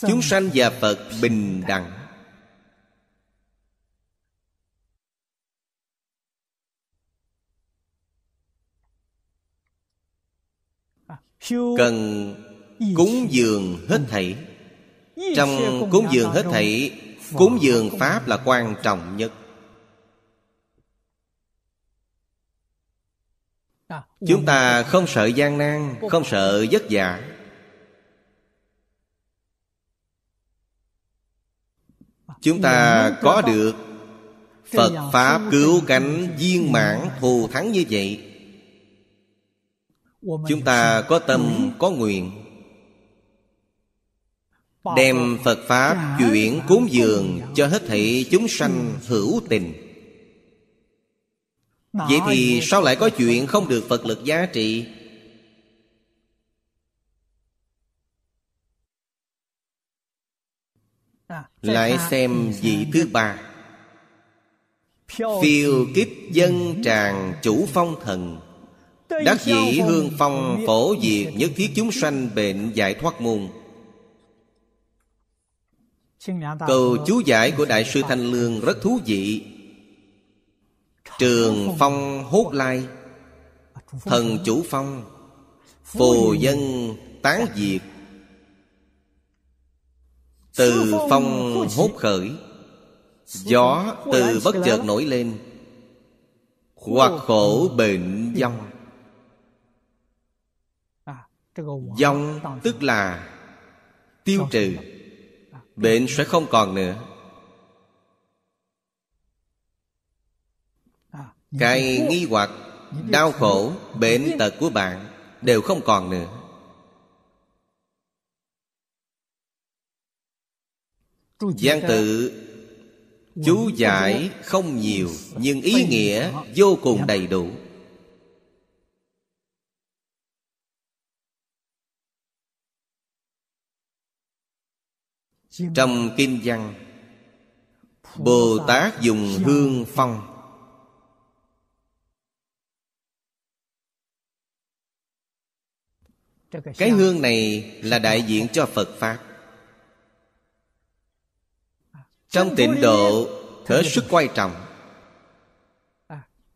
Chúng sanh và Phật bình đẳng. Cần cúng dường hết thảy trong cúng dường hết thảy cúng dường pháp là quan trọng nhất. Chúng ta không sợ gian nan không sợ vất vả. Chúng ta có được phật pháp cứu cánh viên mãn thù thắng như vậy. Chúng ta có tâm có nguyện đem phật pháp chuyển cúng dường cho hết thảy chúng sanh hữu tình. Vậy thì sao lại có chuyện không được phật lực giá trị? Lại xem vị thứ ba. Phiêu kích dân tràng chủ phong thần. Đắc dĩ hương phong phổ diệt Nhất thiết chúng sanh bệnh giải thoát môn Câu chú giải của Đại sư Thanh Lương rất thú vị. Trường phong hốt lai Thần chủ phong Phù dân tán diệt. Từ phong hốt khởi Gió từ bất chợt nổi lên Hoặc khổ bệnh vong Vong tức là Tiêu trừ Bệnh sẽ không còn nữa. Cái nghi hoặc Đau khổ, bệnh tật của bạn Đều không còn nữa. Giang tự Chú giải không nhiều Nhưng ý nghĩa vô cùng đầy đủ. Trong kinh văn Bồ Tát dùng hương phong. Cái hương này là đại diện cho Phật Pháp. Trong tịnh độ Hết sức quan trọng.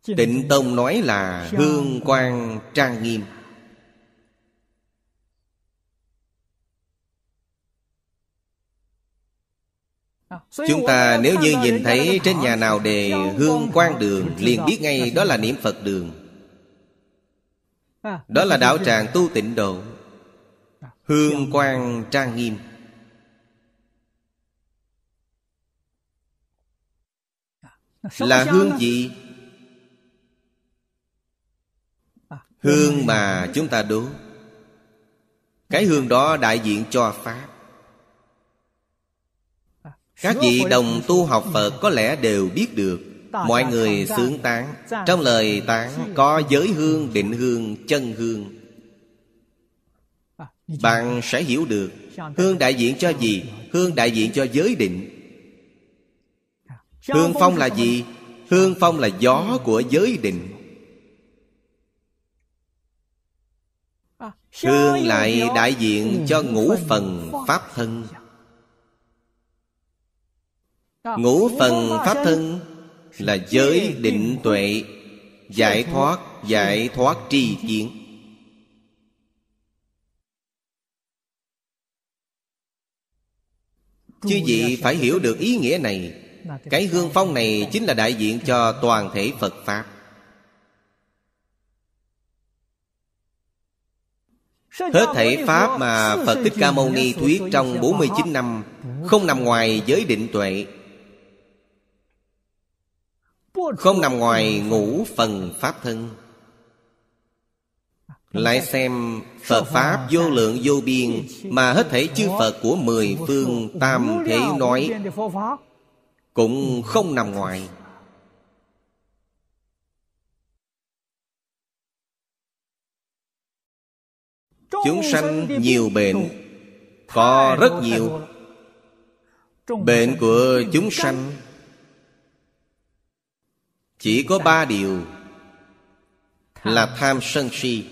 Tịnh Tông nói là hương quang trang nghiêm Chúng ta nếu như nhìn thấy trên nhà nào đề hương quang đường Liền biết ngay đó là niệm Phật đường. Đó là đạo tràng tu tịnh độ. Hương quang trang nghiêm. Là hương gì? Hương mà chúng ta đố. Cái hương đó đại diện cho Pháp Các vị đồng tu học Phật có lẽ đều biết được Mọi người sướng tán. Trong lời tán có giới hương, định hương, chân hương. Bạn sẽ hiểu được Hương đại diện cho gì? Hương đại diện cho giới định. Hương phong là gì? Hương phong là gió của giới định. Hương lại đại diện cho ngũ phần Pháp thân Ngũ phần Pháp thân Là giới định tuệ Giải thoát Giải thoát tri kiến. Chứ gì phải hiểu được ý nghĩa này Cái hương phong này chính là đại diện cho toàn thể Phật Pháp. Hết thể Pháp mà Phật Thích Ca Mâu Ni thuyết trong 49 năm Không nằm ngoài giới định tuệ Không nằm ngoài ngũ phần Pháp thân. Lại xem Phật Pháp vô lượng vô biên Mà hết thảy chư Phật của mười phương tam thể nói Cũng không nằm ngoài. Chúng sanh nhiều bệnh Có rất nhiều Bệnh của chúng sanh Chỉ có ba điều Là tham sân si.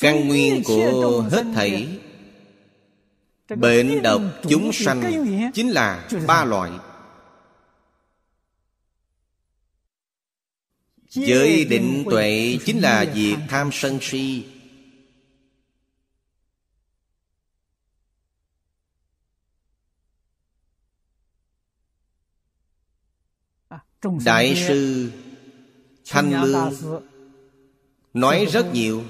Căn nguyên của hết thảy Bệnh độc chúng sanh Chính là ba loại. Giới định tuệ chính là việc tham sân si Đại sư Thanh Lương Nói rất nhiều.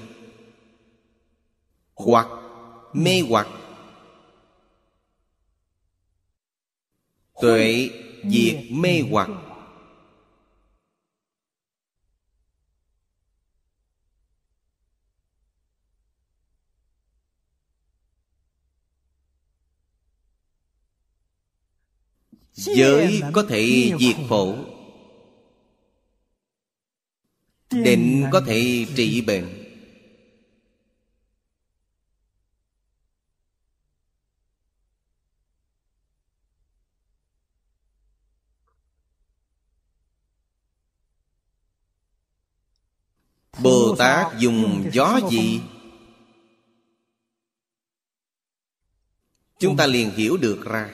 Hoặc Mê hoặc. Tuệ Diệt mê hoặc. Giới có thể diệt khổ định có thể trị bệnh. Bồ Tát dùng gió gì? Chúng ta liền hiểu được ra.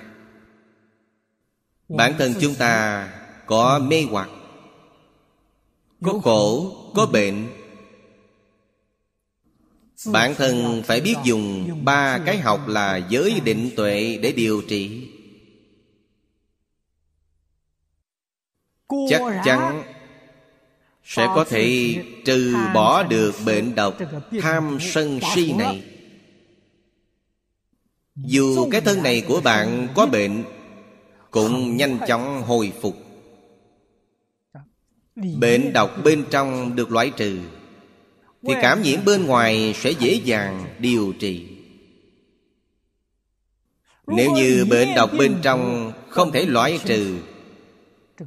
Bản thân chúng ta có mê hoặc có khổ có bệnh. Bản thân phải biết dùng ba cái học là giới định tuệ để điều trị. Chắc chắn sẽ có thể trừ bỏ được bệnh độc tham sân si này. Dù cái thân này của bạn có bệnh cũng nhanh chóng hồi phục bệnh độc bên trong được loại trừ thì cảm nhiễm bên ngoài sẽ dễ dàng điều trị. Nếu như bệnh độc bên trong không thể loại trừ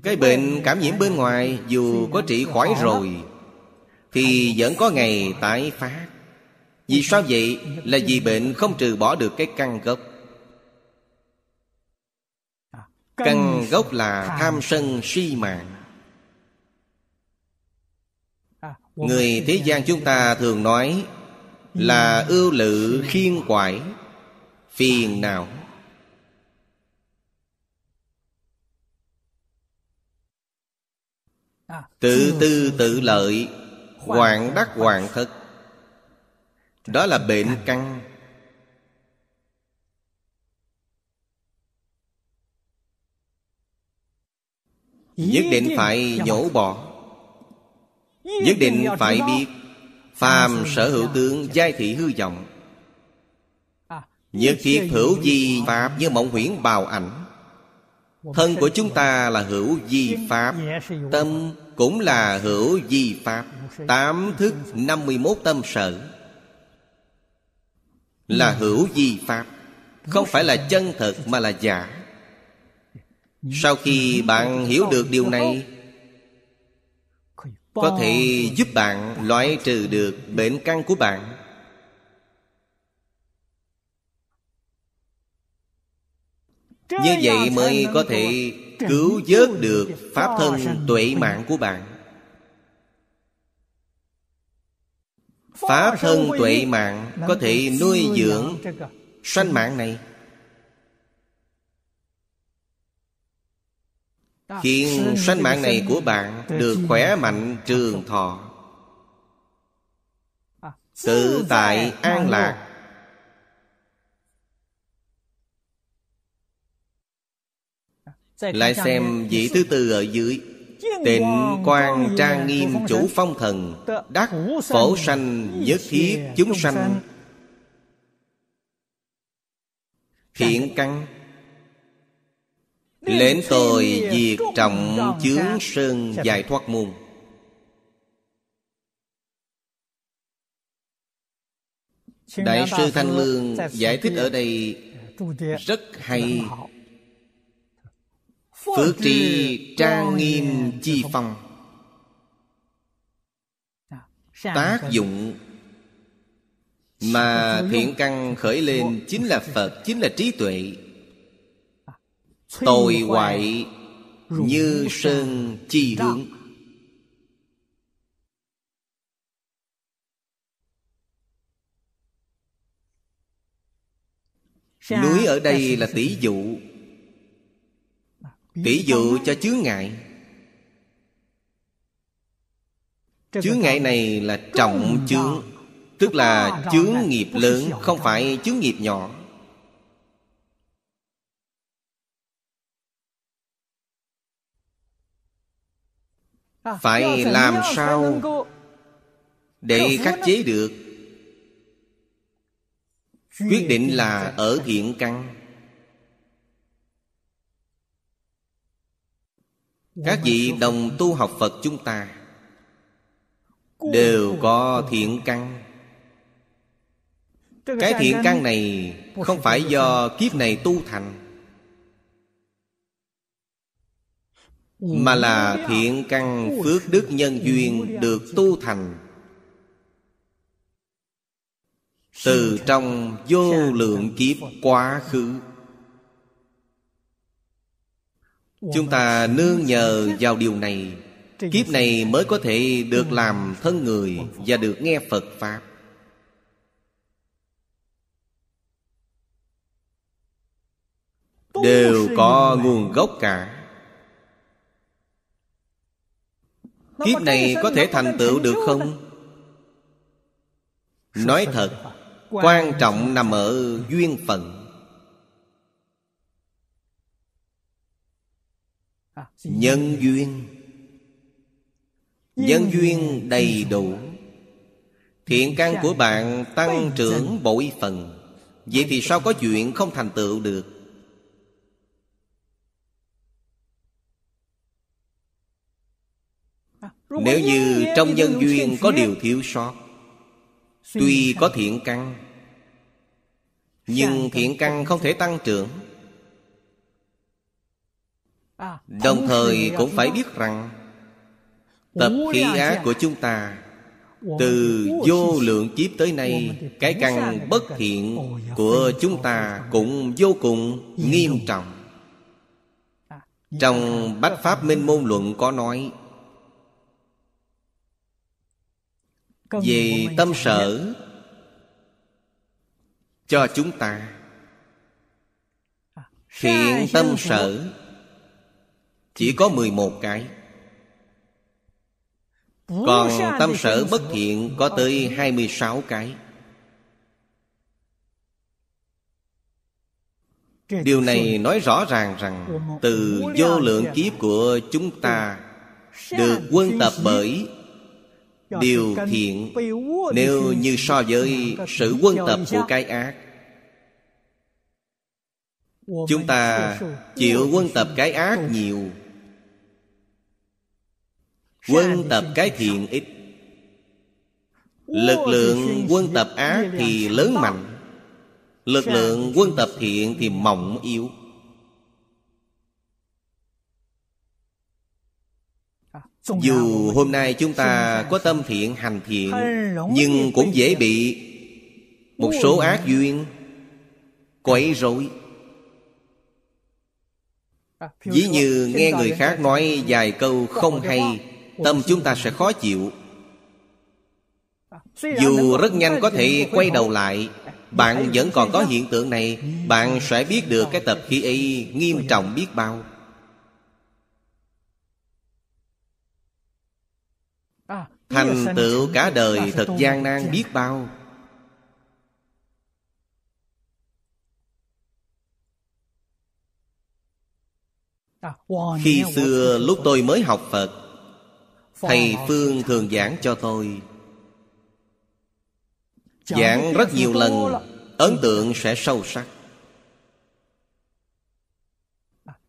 cái bệnh cảm nhiễm bên ngoài dù có trị khỏi rồi Thì vẫn có ngày tái phát. Vì sao vậy? Là vì bệnh không trừ bỏ được cái căn gốc. Căn gốc là tham sân si mạng Người thế gian chúng ta thường nói Là ưu lự khiên quải Phiền não. Tự tư tự lợi Hoạn đắc hoạn thất Đó là bệnh căn. Nhất định phải nhổ bỏ Nhất định phải biết Phàm sở hữu tướng giai thị hư vọng. Nhất thiết hữu di pháp như mộng huyễn bào ảnh. Thân của chúng ta là hữu di pháp Tâm cũng là hữu di pháp. Tám thức năm mươi 51 tâm sở Là hữu di pháp. Không phải là chân thật mà là giả. Sau khi bạn hiểu được điều này Có thể giúp bạn loại trừ được bệnh căn của bạn. Như vậy mới có thể cứu vớt được Pháp thân tuệ mạng của bạn. Pháp thân tuệ mạng có thể nuôi dưỡng sanh mạng này Khiến sanh mạng này của bạn được khỏe mạnh trường thọ. Tự tại an lạc. Lại xem vị thứ tư ở dưới. Tịnh quan trang nghiêm chủ phong thần Đắc phổ sanh nhất thiết chúng sanh. Thiện căn Lệnh tôi diệt trọng chướng sơn giải thoát môn. Đại sư Thanh Lương giải thích ở đây rất hay. Phước tri trang nghiêm chi phong. Tác dụng Mà thiện căn khởi lên Chính là Phật Chính là trí tuệ Tồi hoại Như sơn chi hướng. Núi ở đây là tỷ dụ. Tỷ dụ cho chướng ngại. Chướng ngại này là trọng chướng Tức là chướng nghiệp lớn Không phải chướng nghiệp nhỏ Phải làm sao Để khắc chế được? Quyết định là ở thiện căn. Các vị đồng tu học phật chúng ta đều có thiện căn. Cái thiện căn này không phải do kiếp này tu thành mà là thiện căn phước đức nhân duyên được tu thành. Từ trong vô lượng kiếp quá khứ, Chúng ta nương nhờ vào điều này. Kiếp này mới có thể được làm thân người Và được nghe Phật Pháp. Đều có nguồn gốc cả. Kiếp này có thể thành tựu được không? Nói thật Quan trọng nằm ở duyên phận. Nhân duyên. Nhân duyên đầy đủ. Thiện căn của bạn tăng trưởng bội phần. Vậy thì sao có chuyện không thành tựu được Nếu như trong nhân duyên có điều thiếu sót Tuy có thiện căn Nhưng thiện căn không thể tăng trưởng. Đồng thời cũng phải biết rằng Tập khí ác của chúng ta Từ vô lượng kiếp tới nay Cái căn bất thiện của chúng ta Cũng vô cùng nghiêm trọng. Trong Bách Pháp Minh Môn Luận có nói Về tâm sở Cho chúng ta. Thiện tâm sở Chỉ có 11 cái. Còn tâm sở bất thiện có tới 26 cái. Điều này nói rõ ràng rằng Từ vô lượng kiếp của chúng ta Được quân tập bởi Điều thiện Nếu như so với sự quân tập của cái ác Chúng ta chịu quân tập cái ác nhiều. Quân tập cái thiện ít. Lực lượng quân tập ác thì lớn mạnh. Lực lượng quân tập thiện thì mỏng yếu Dù hôm nay chúng ta có tâm thiện hành thiện Nhưng cũng dễ bị Một số ác duyên. Quấy rối. Ví như nghe người khác nói vài câu không hay Tâm chúng ta sẽ khó chịu. Dù rất nhanh có thể quay đầu lại Bạn vẫn còn có hiện tượng này Bạn sẽ biết được cái tập khí ấy nghiêm trọng biết bao Thành tựu cả đời thật gian nan biết bao. Khi xưa lúc tôi mới học Phật Thầy Phương thường giảng cho tôi. Giảng rất nhiều lần Ấn tượng sẽ sâu sắc.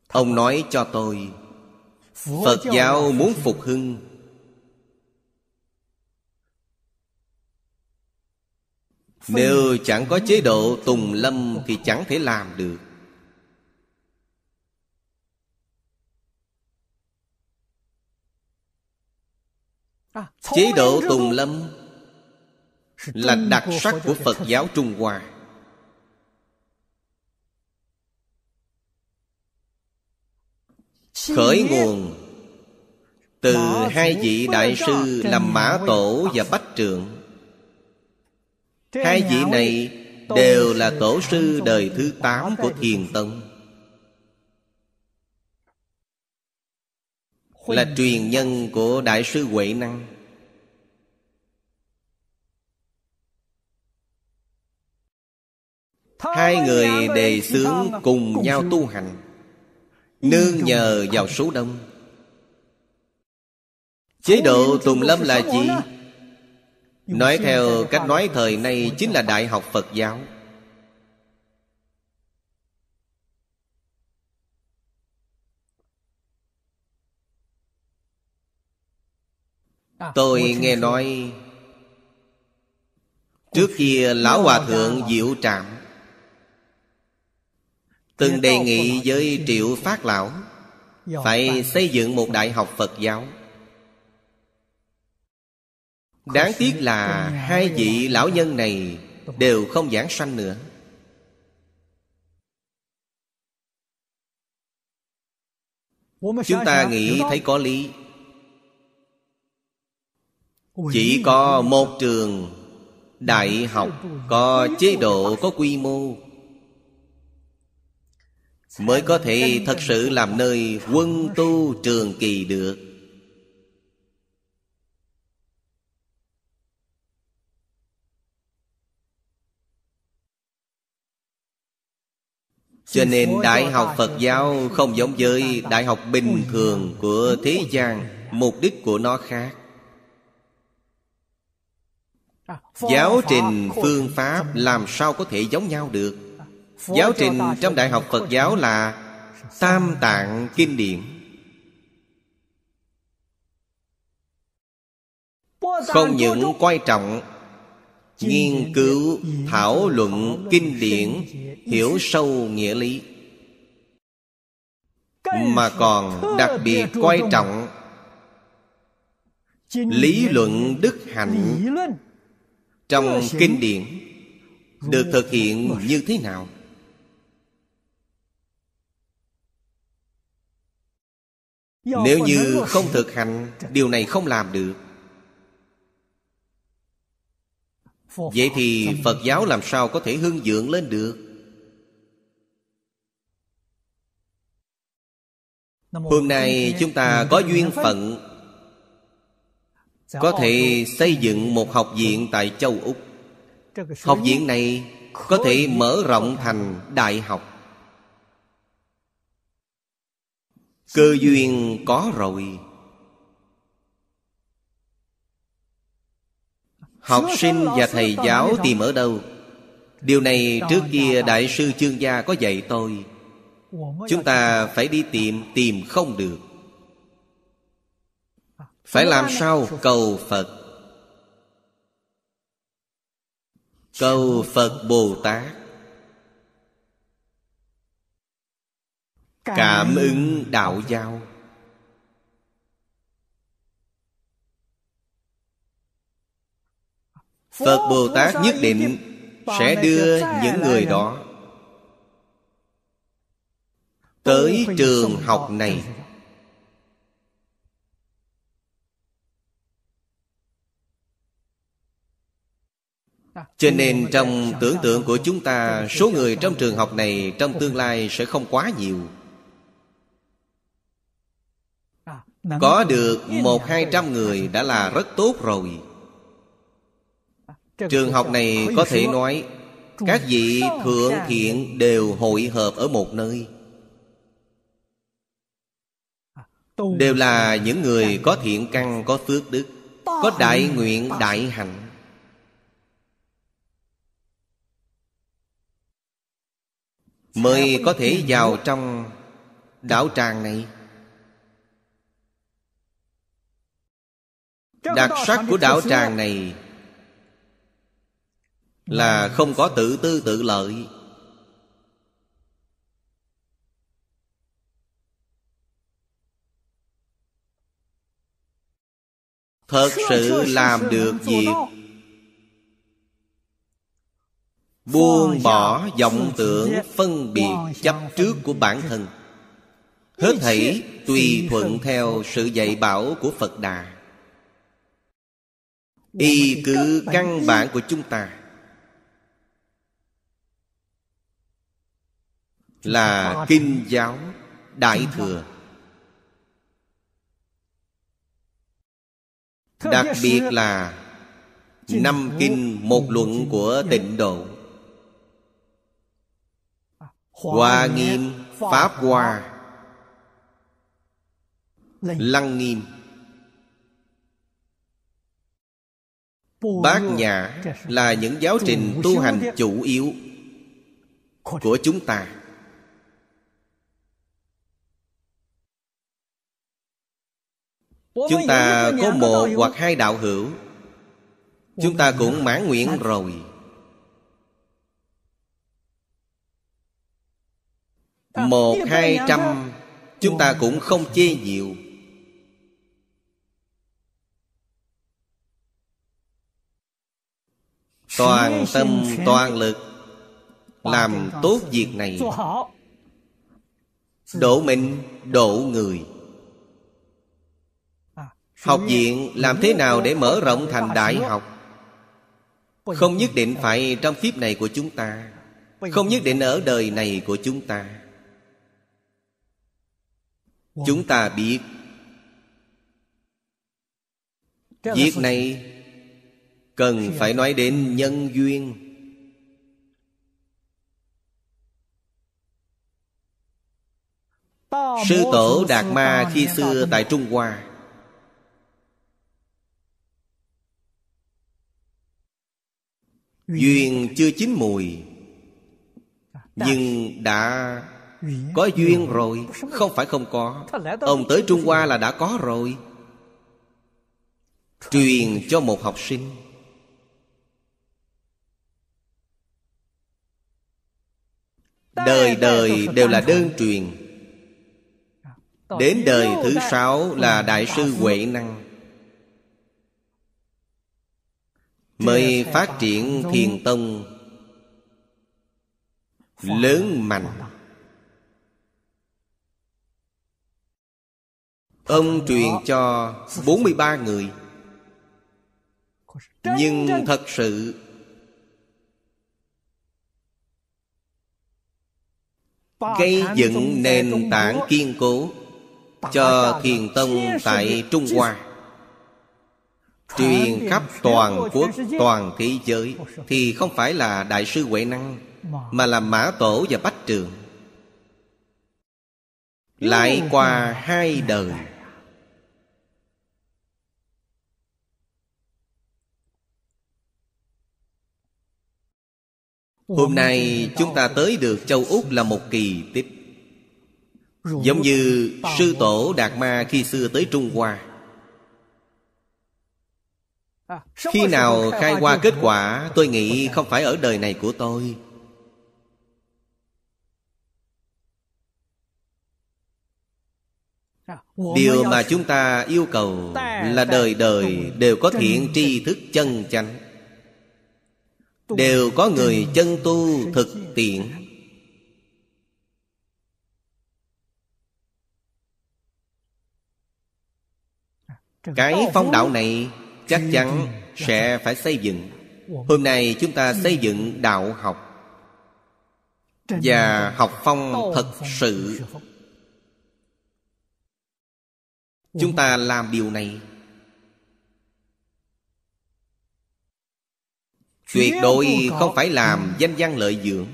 Ông nói cho tôi Phật giáo muốn phục hưng Nếu chẳng có chế độ tùng lâm Thì chẳng thể làm được. Chế độ tùng lâm Là đặc sắc của Phật giáo Trung Hoa. Khởi nguồn Từ hai vị đại sư làm Mã Tổ và Bách Trượng Hai vị này đều là tổ sư đời thứ tám của Thiền Tông. Là truyền nhân của Đại sư Huệ Năng. Hai người đề xướng cùng nhau tu hành Nương nhờ vào số đông. Chế độ Tùng Lâm là gì? Nói theo cách nói thời nay Chính là Đại học Phật giáo. Tôi nghe nói Trước kia Lão Hòa Thượng Diệu Trạm Từng đề nghị với Triệu Phát Lão Phải xây dựng một đại học Phật giáo Đáng tiếc là hai vị lão nhân này Đều không giảng sanh nữa. Chúng ta nghĩ thấy có lý. Chỉ có một trường Đại học Có chế độ, có quy mô Mới có thể thật sự làm nơi quân tu trường kỳ được. Cho nên Đại học Phật giáo không giống với Đại học bình thường của thế gian. Mục đích của nó khác. Giáo trình, phương pháp làm sao có thể giống nhau được? Giáo trình trong Đại học Phật giáo là Tam Tạng Kinh Điển. Không những quan trọng Nghiên cứu, thảo luận, kinh điển Hiểu sâu nghĩa lý. Mà còn đặc biệt quan trọng Lý luận đức hạnh Trong kinh điển Được thực hiện như thế nào? Nếu như không thực hành Điều này không làm được. Vậy thì Phật giáo làm sao có thể hưng dưỡng lên được? Hôm nay chúng ta có duyên phận. Có thể xây dựng một học viện tại châu Úc. Học viện này có thể mở rộng thành đại học. Cơ duyên có rồi Học sinh và thầy giáo tìm ở đâu? Điều này trước kia Đại sư Chương Gia có dạy tôi. Chúng ta phải đi tìm Tìm không được. Phải làm sao? Cầu Phật. Cầu Phật Bồ Tát. Cảm ứng đạo giao Phật Bồ Tát nhất định Sẽ đưa những người đó Tới trường học này. Cho nên trong tưởng tượng của chúng ta, Số người trong trường học này Trong tương lai sẽ không quá nhiều. Có được một hai trăm người đã là rất tốt rồi. Trường học này có thể nói Các vị thượng thiện đều hội hợp ở một nơi. Đều là những người có thiện căn, có phước đức Có đại nguyện, đại hạnh. Mới có thể vào trong đảo tràng này. Đặc sắc của đảo tràng này là không có tự tư tự lợi. Thật sự làm được việc. Buông bỏ vọng tưởng phân biệt chấp trước của bản thân. Hết thảy tùy thuận theo sự dạy bảo của Phật Đà. Y cứ căn bản của chúng ta Là Kinh giáo Đại Thừa. Đặc biệt là Năm kinh một luận của tịnh độ. Hoa nghiêm Pháp Hoa Lăng nghiêm. Bát nhã là những giáo trình tu hành chủ yếu Của chúng ta Chúng ta có một hoặc hai đạo hữu. Chúng ta cũng mãn nguyện rồi. Một hai trăm Chúng ta cũng không chê nhiều. Toàn tâm toàn lực Làm tốt việc này. Độ mình độ người Học viện làm thế nào để mở rộng thành đại học? Không nhất định phải trong kiếp này của chúng ta. Không nhất định ở đời này của chúng ta. Chúng ta biết. Việc này Cần phải nói đến nhân duyên. Sư tổ Đạt Ma khi xưa tại Trung Hoa Duyên chưa chín mùi Nhưng đã có duyên rồi. Không phải không có. Ông tới Trung Hoa là đã có rồi. Truyền cho một học sinh. Đời đời đều là đơn truyền. Đến đời thứ sáu là Đại sư Huệ Năng Mới phát triển thiền tông. Lớn mạnh. Ông truyền cho 43 người. Nhưng thật sự, Gây dựng nền tảng kiên cố Cho thiền tông tại Trung Hoa. Truyền khắp toàn quốc, toàn thế giới Thì không phải là Đại sư Huệ Năng Mà là Mã Tổ và Bách Trường. Lại qua hai đời. Hôm nay chúng ta tới được châu Úc là một kỳ tích. Giống như sư tổ Đạt Ma khi xưa tới Trung Hoa Khi nào khai qua kết quả Tôi nghĩ không phải ở đời này của tôi. Điều mà chúng ta yêu cầu Là đời đời đều có thiện tri thức chân chánh. Đều có người chân tu thực tiện. Cái phong đạo này chắc chắn sẽ phải xây dựng. Hôm nay chúng ta xây dựng đạo học. Và học phong thật sự. Chúng ta làm điều này. Tuyệt đối không phải làm danh văn lợi dưỡng.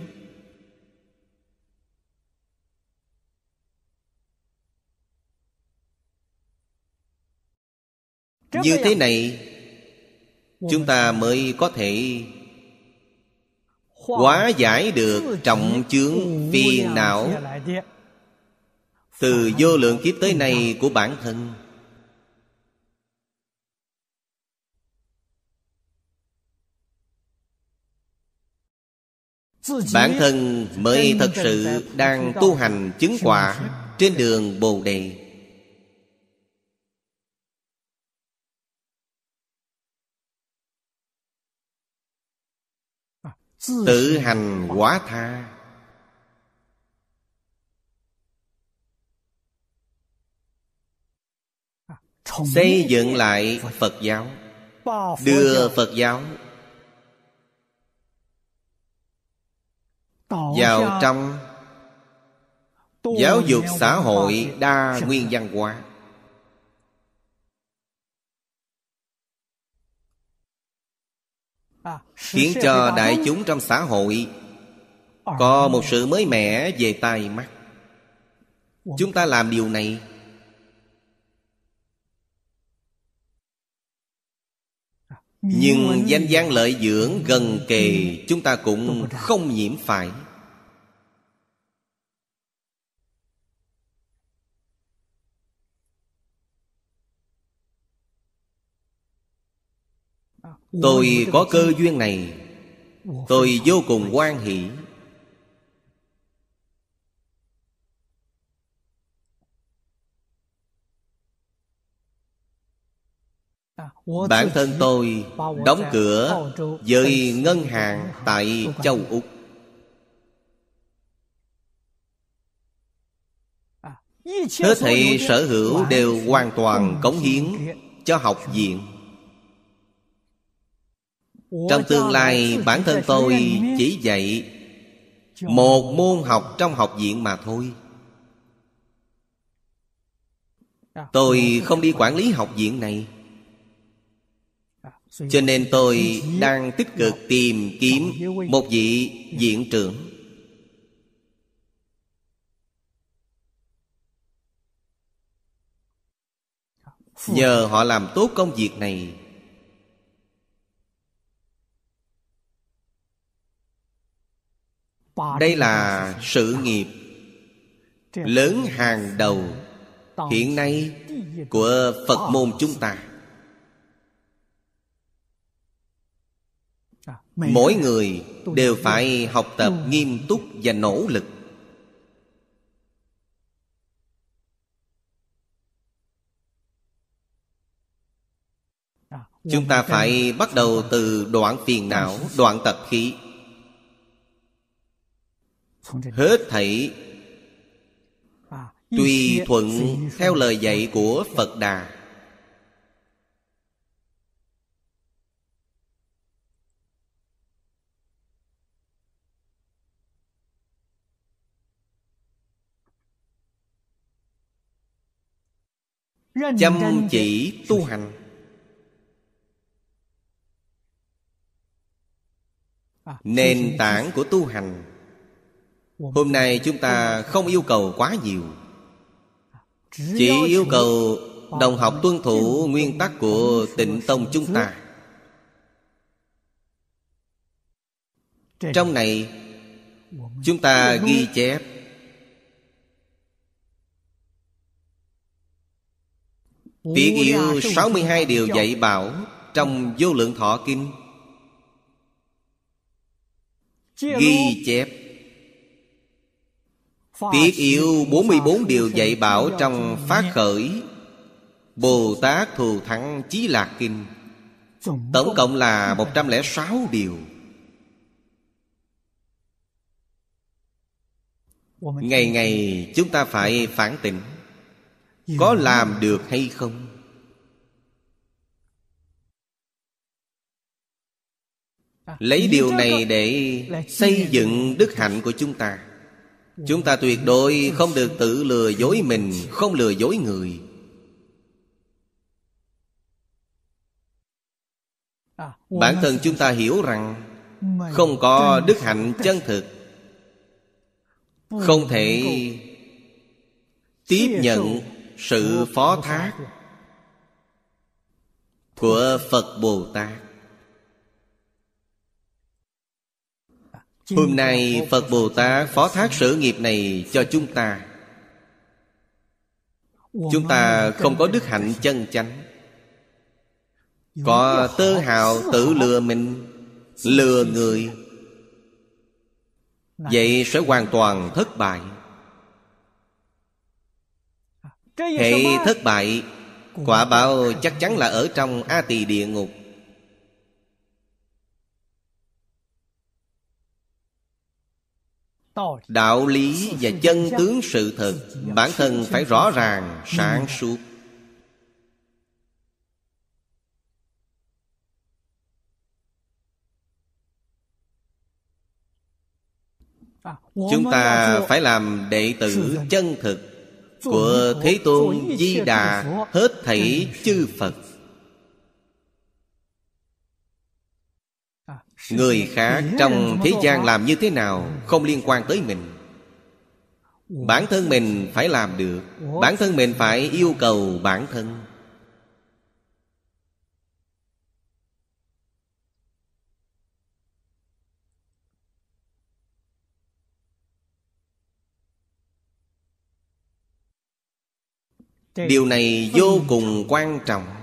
Như thế này Chúng ta mới có thể Hóa giải được trọng chướng phiền não. Từ vô lượng kiếp tới nay của bản thân. Bản thân mới thật sự đang tu hành chứng quả Trên đường Bồ Đề Tự hành quả. tha. Xây dựng lại Phật giáo. Đưa Phật giáo vào trong giáo dục xã hội đa nguyên văn hóa khiến cho đại chúng trong xã hội có một sự mới mẻ về tai mắt. Chúng ta làm điều này. Nhưng danh gian lợi dưỡng gần kề Chúng ta cũng không nhiễm phải. Tôi có cơ duyên này. Tôi vô cùng quan hỷ. Bản thân tôi đóng cửa với ngân hàng tại châu Úc. Hết thảy sở hữu đều hoàn toàn cống hiến cho học viện trong tương lai bản thân tôi chỉ dạy một môn học trong học viện mà thôi. Tôi không đi quản lý học viện này. Cho nên tôi đang tích cực tìm kiếm một vị viện trưởng. Nhờ họ làm tốt công việc này đây là sự nghiệp lớn hàng đầu hiện nay của phật môn chúng ta. Mỗi người đều phải học tập nghiêm túc và nỗ lực. Chúng ta phải bắt đầu từ đoạn phiền não, đoạn tập khí hết thảy tùy thuận theo lời dạy của phật đà. Chăm chỉ tu hành. Nền tảng của tu hành hôm nay chúng ta không yêu cầu quá nhiều. Chỉ yêu cầu đồng học tuân thủ nguyên tắc của tịnh tông chúng ta. Trong này, chúng ta ghi chép. Tiết yêu 62 điều dạy bảo Trong vô lượng thọ kinh. Ghi chép. Tiết yêu 44 điều dạy bảo trong Phát Khởi. Bồ Tát Thù Thắng Chí Lạc Kinh. Tổng cộng là 106 điều. Ngày ngày chúng ta phải phản tỉnh. Có làm được hay không? Lấy điều này để xây dựng đức hạnh của chúng ta chúng ta tuyệt đối không được tự lừa dối mình, không lừa dối người. Bản thân chúng ta hiểu rằng không có đức hạnh chân thực. Không thể tiếp nhận sự phó thác của phật bồ tát. Hôm nay phật bồ tát phó thác sự nghiệp này cho chúng ta. Chúng ta không có đức hạnh chân chánh. Có tơ hào tự lừa mình, lừa người. Vậy sẽ hoàn toàn thất bại. Hệ thất bại, quả báo chắc chắn là ở trong a tỳ địa ngục. Đạo lý và chân tướng sự thật, bản thân phải rõ ràng, sáng suốt. Chúng ta phải làm đệ tử chân thực của thế tôn di đà, hết thảy chư phật. Người khác trong thế gian làm như thế nào không liên quan tới mình. Bản thân mình phải làm được bản thân mình phải yêu cầu bản thân. Điều này vô cùng quan trọng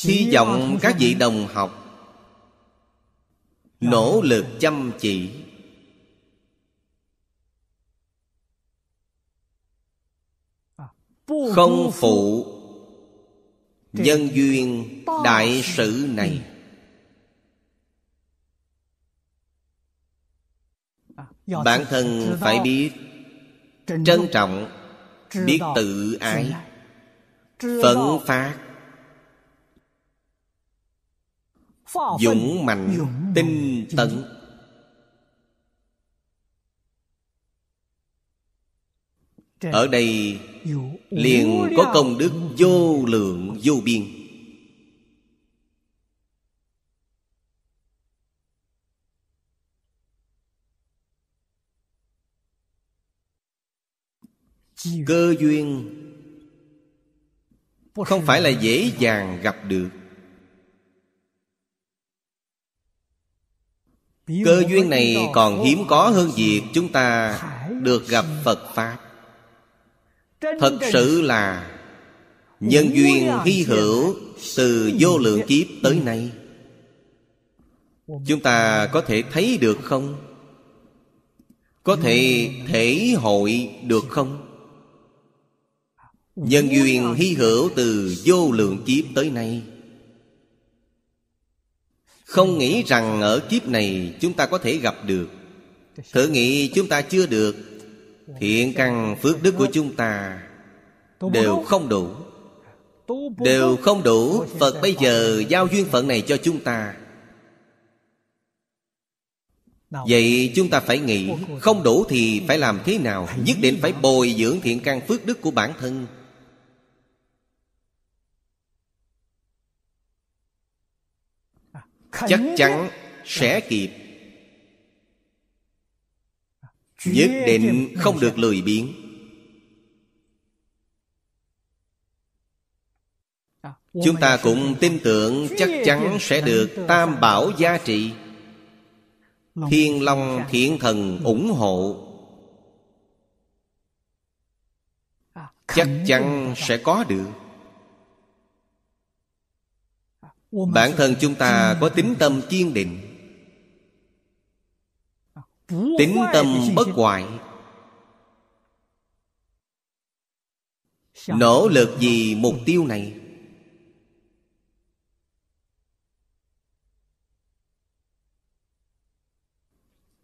hy vọng các vị đồng học nỗ lực chăm chỉ. Không phụ nhân duyên đại sự này. Bản thân phải biết trân trọng biết tự ái phẫn phát dũng mạnh tinh tấn. Ở đây liền có công đức vô lượng vô biên. Cơ duyên không phải là dễ dàng gặp được cơ duyên này còn hiếm có hơn việc chúng ta được gặp phật pháp. Thật sự là nhân duyên hy hữu từ vô lượng kiếp tới nay. Chúng ta có thể thấy được không? Có thể thể hội được không? Nhân duyên hy hữu từ vô lượng kiếp tới nay không nghĩ rằng ở kiếp này chúng ta có thể gặp được. Thử nghĩ chúng ta chưa được, thiện căn phước đức của chúng ta đều không đủ. Đều không đủ. Phật bây giờ giao duyên phận này cho chúng ta. Vậy chúng ta phải nghĩ, không đủ thì phải làm thế nào? Nhất định phải bồi dưỡng thiện căn phước đức của bản thân. Chắc chắn sẽ kịp. Nhất định không được lười biếng. Chúng ta cũng tin tưởng chắc chắn sẽ được tam bảo gia trị thiên long thiện thần ủng hộ. Chắc chắn sẽ có được bản thân chúng ta có tính tâm kiên định. Tính tâm bất hoại nỗ lực vì mục tiêu này.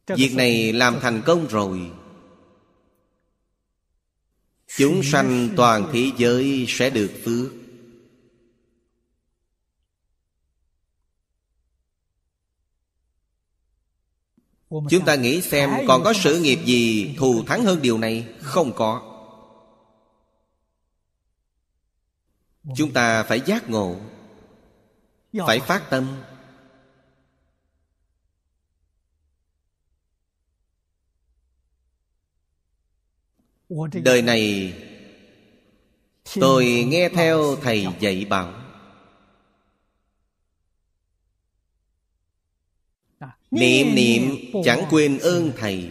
Việc này làm thành công rồi. Chúng sanh toàn thế giới sẽ được phước chúng ta nghĩ xem còn có sự nghiệp gì thù thắng hơn điều này? Không có. Chúng ta phải giác ngộ phải phát tâm. Đời này tôi nghe theo thầy dạy bảo niệm niệm chẳng quên ơn thầy.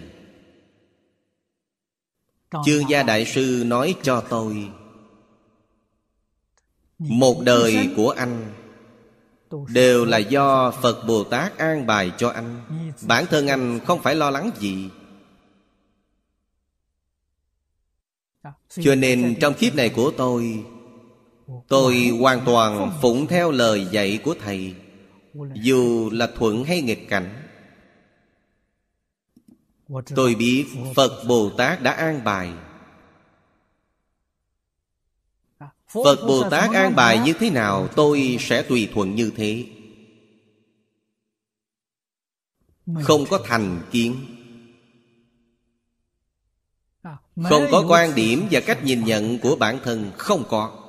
Chương gia đại sư nói cho tôi một đời của anh đều là do phật bồ tát an bài cho anh. Bản thân anh không phải lo lắng gì. Cho nên trong kiếp này của tôi tôi hoàn toàn phụng theo lời dạy của thầy. Dù là thuận hay nghịch cảnh tôi biết phật bồ tát đã an bài. Phật bồ tát an bài như thế nào, tôi sẽ tùy thuận như thế. Không có thành kiến. Không có quan điểm và cách nhìn nhận của bản thân, không có.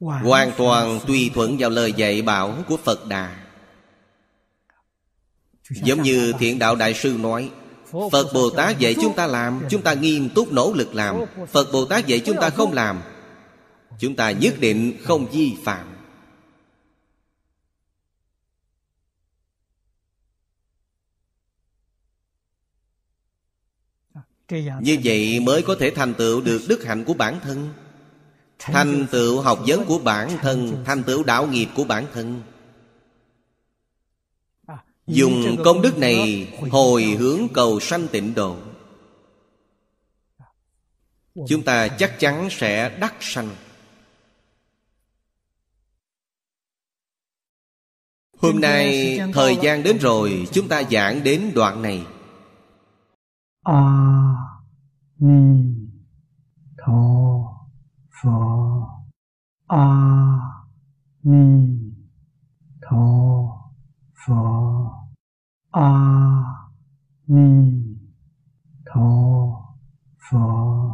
Hoàn toàn tùy thuận vào lời dạy bảo của phật đà giống như thiện đạo đại sư nói phật bồ tát dạy chúng ta làm chúng ta nghiêm túc nỗ lực làm. Phật bồ tát dạy chúng ta không làm chúng ta nhất định không vi phạm. Như vậy mới có thể thành tựu được đức hạnh của bản thân. Thành tựu học vấn của bản thân thành tựu đạo nghiệp của bản thân Dùng công đức này hồi hướng cầu sanh tịnh độ. Chúng ta chắc chắn sẽ đắc sanh. Hôm nay thời gian đến rồi, Chúng ta giảng đến đoạn này. A Ni Tho Phở A Ni Tho Phở 阿弥陀佛。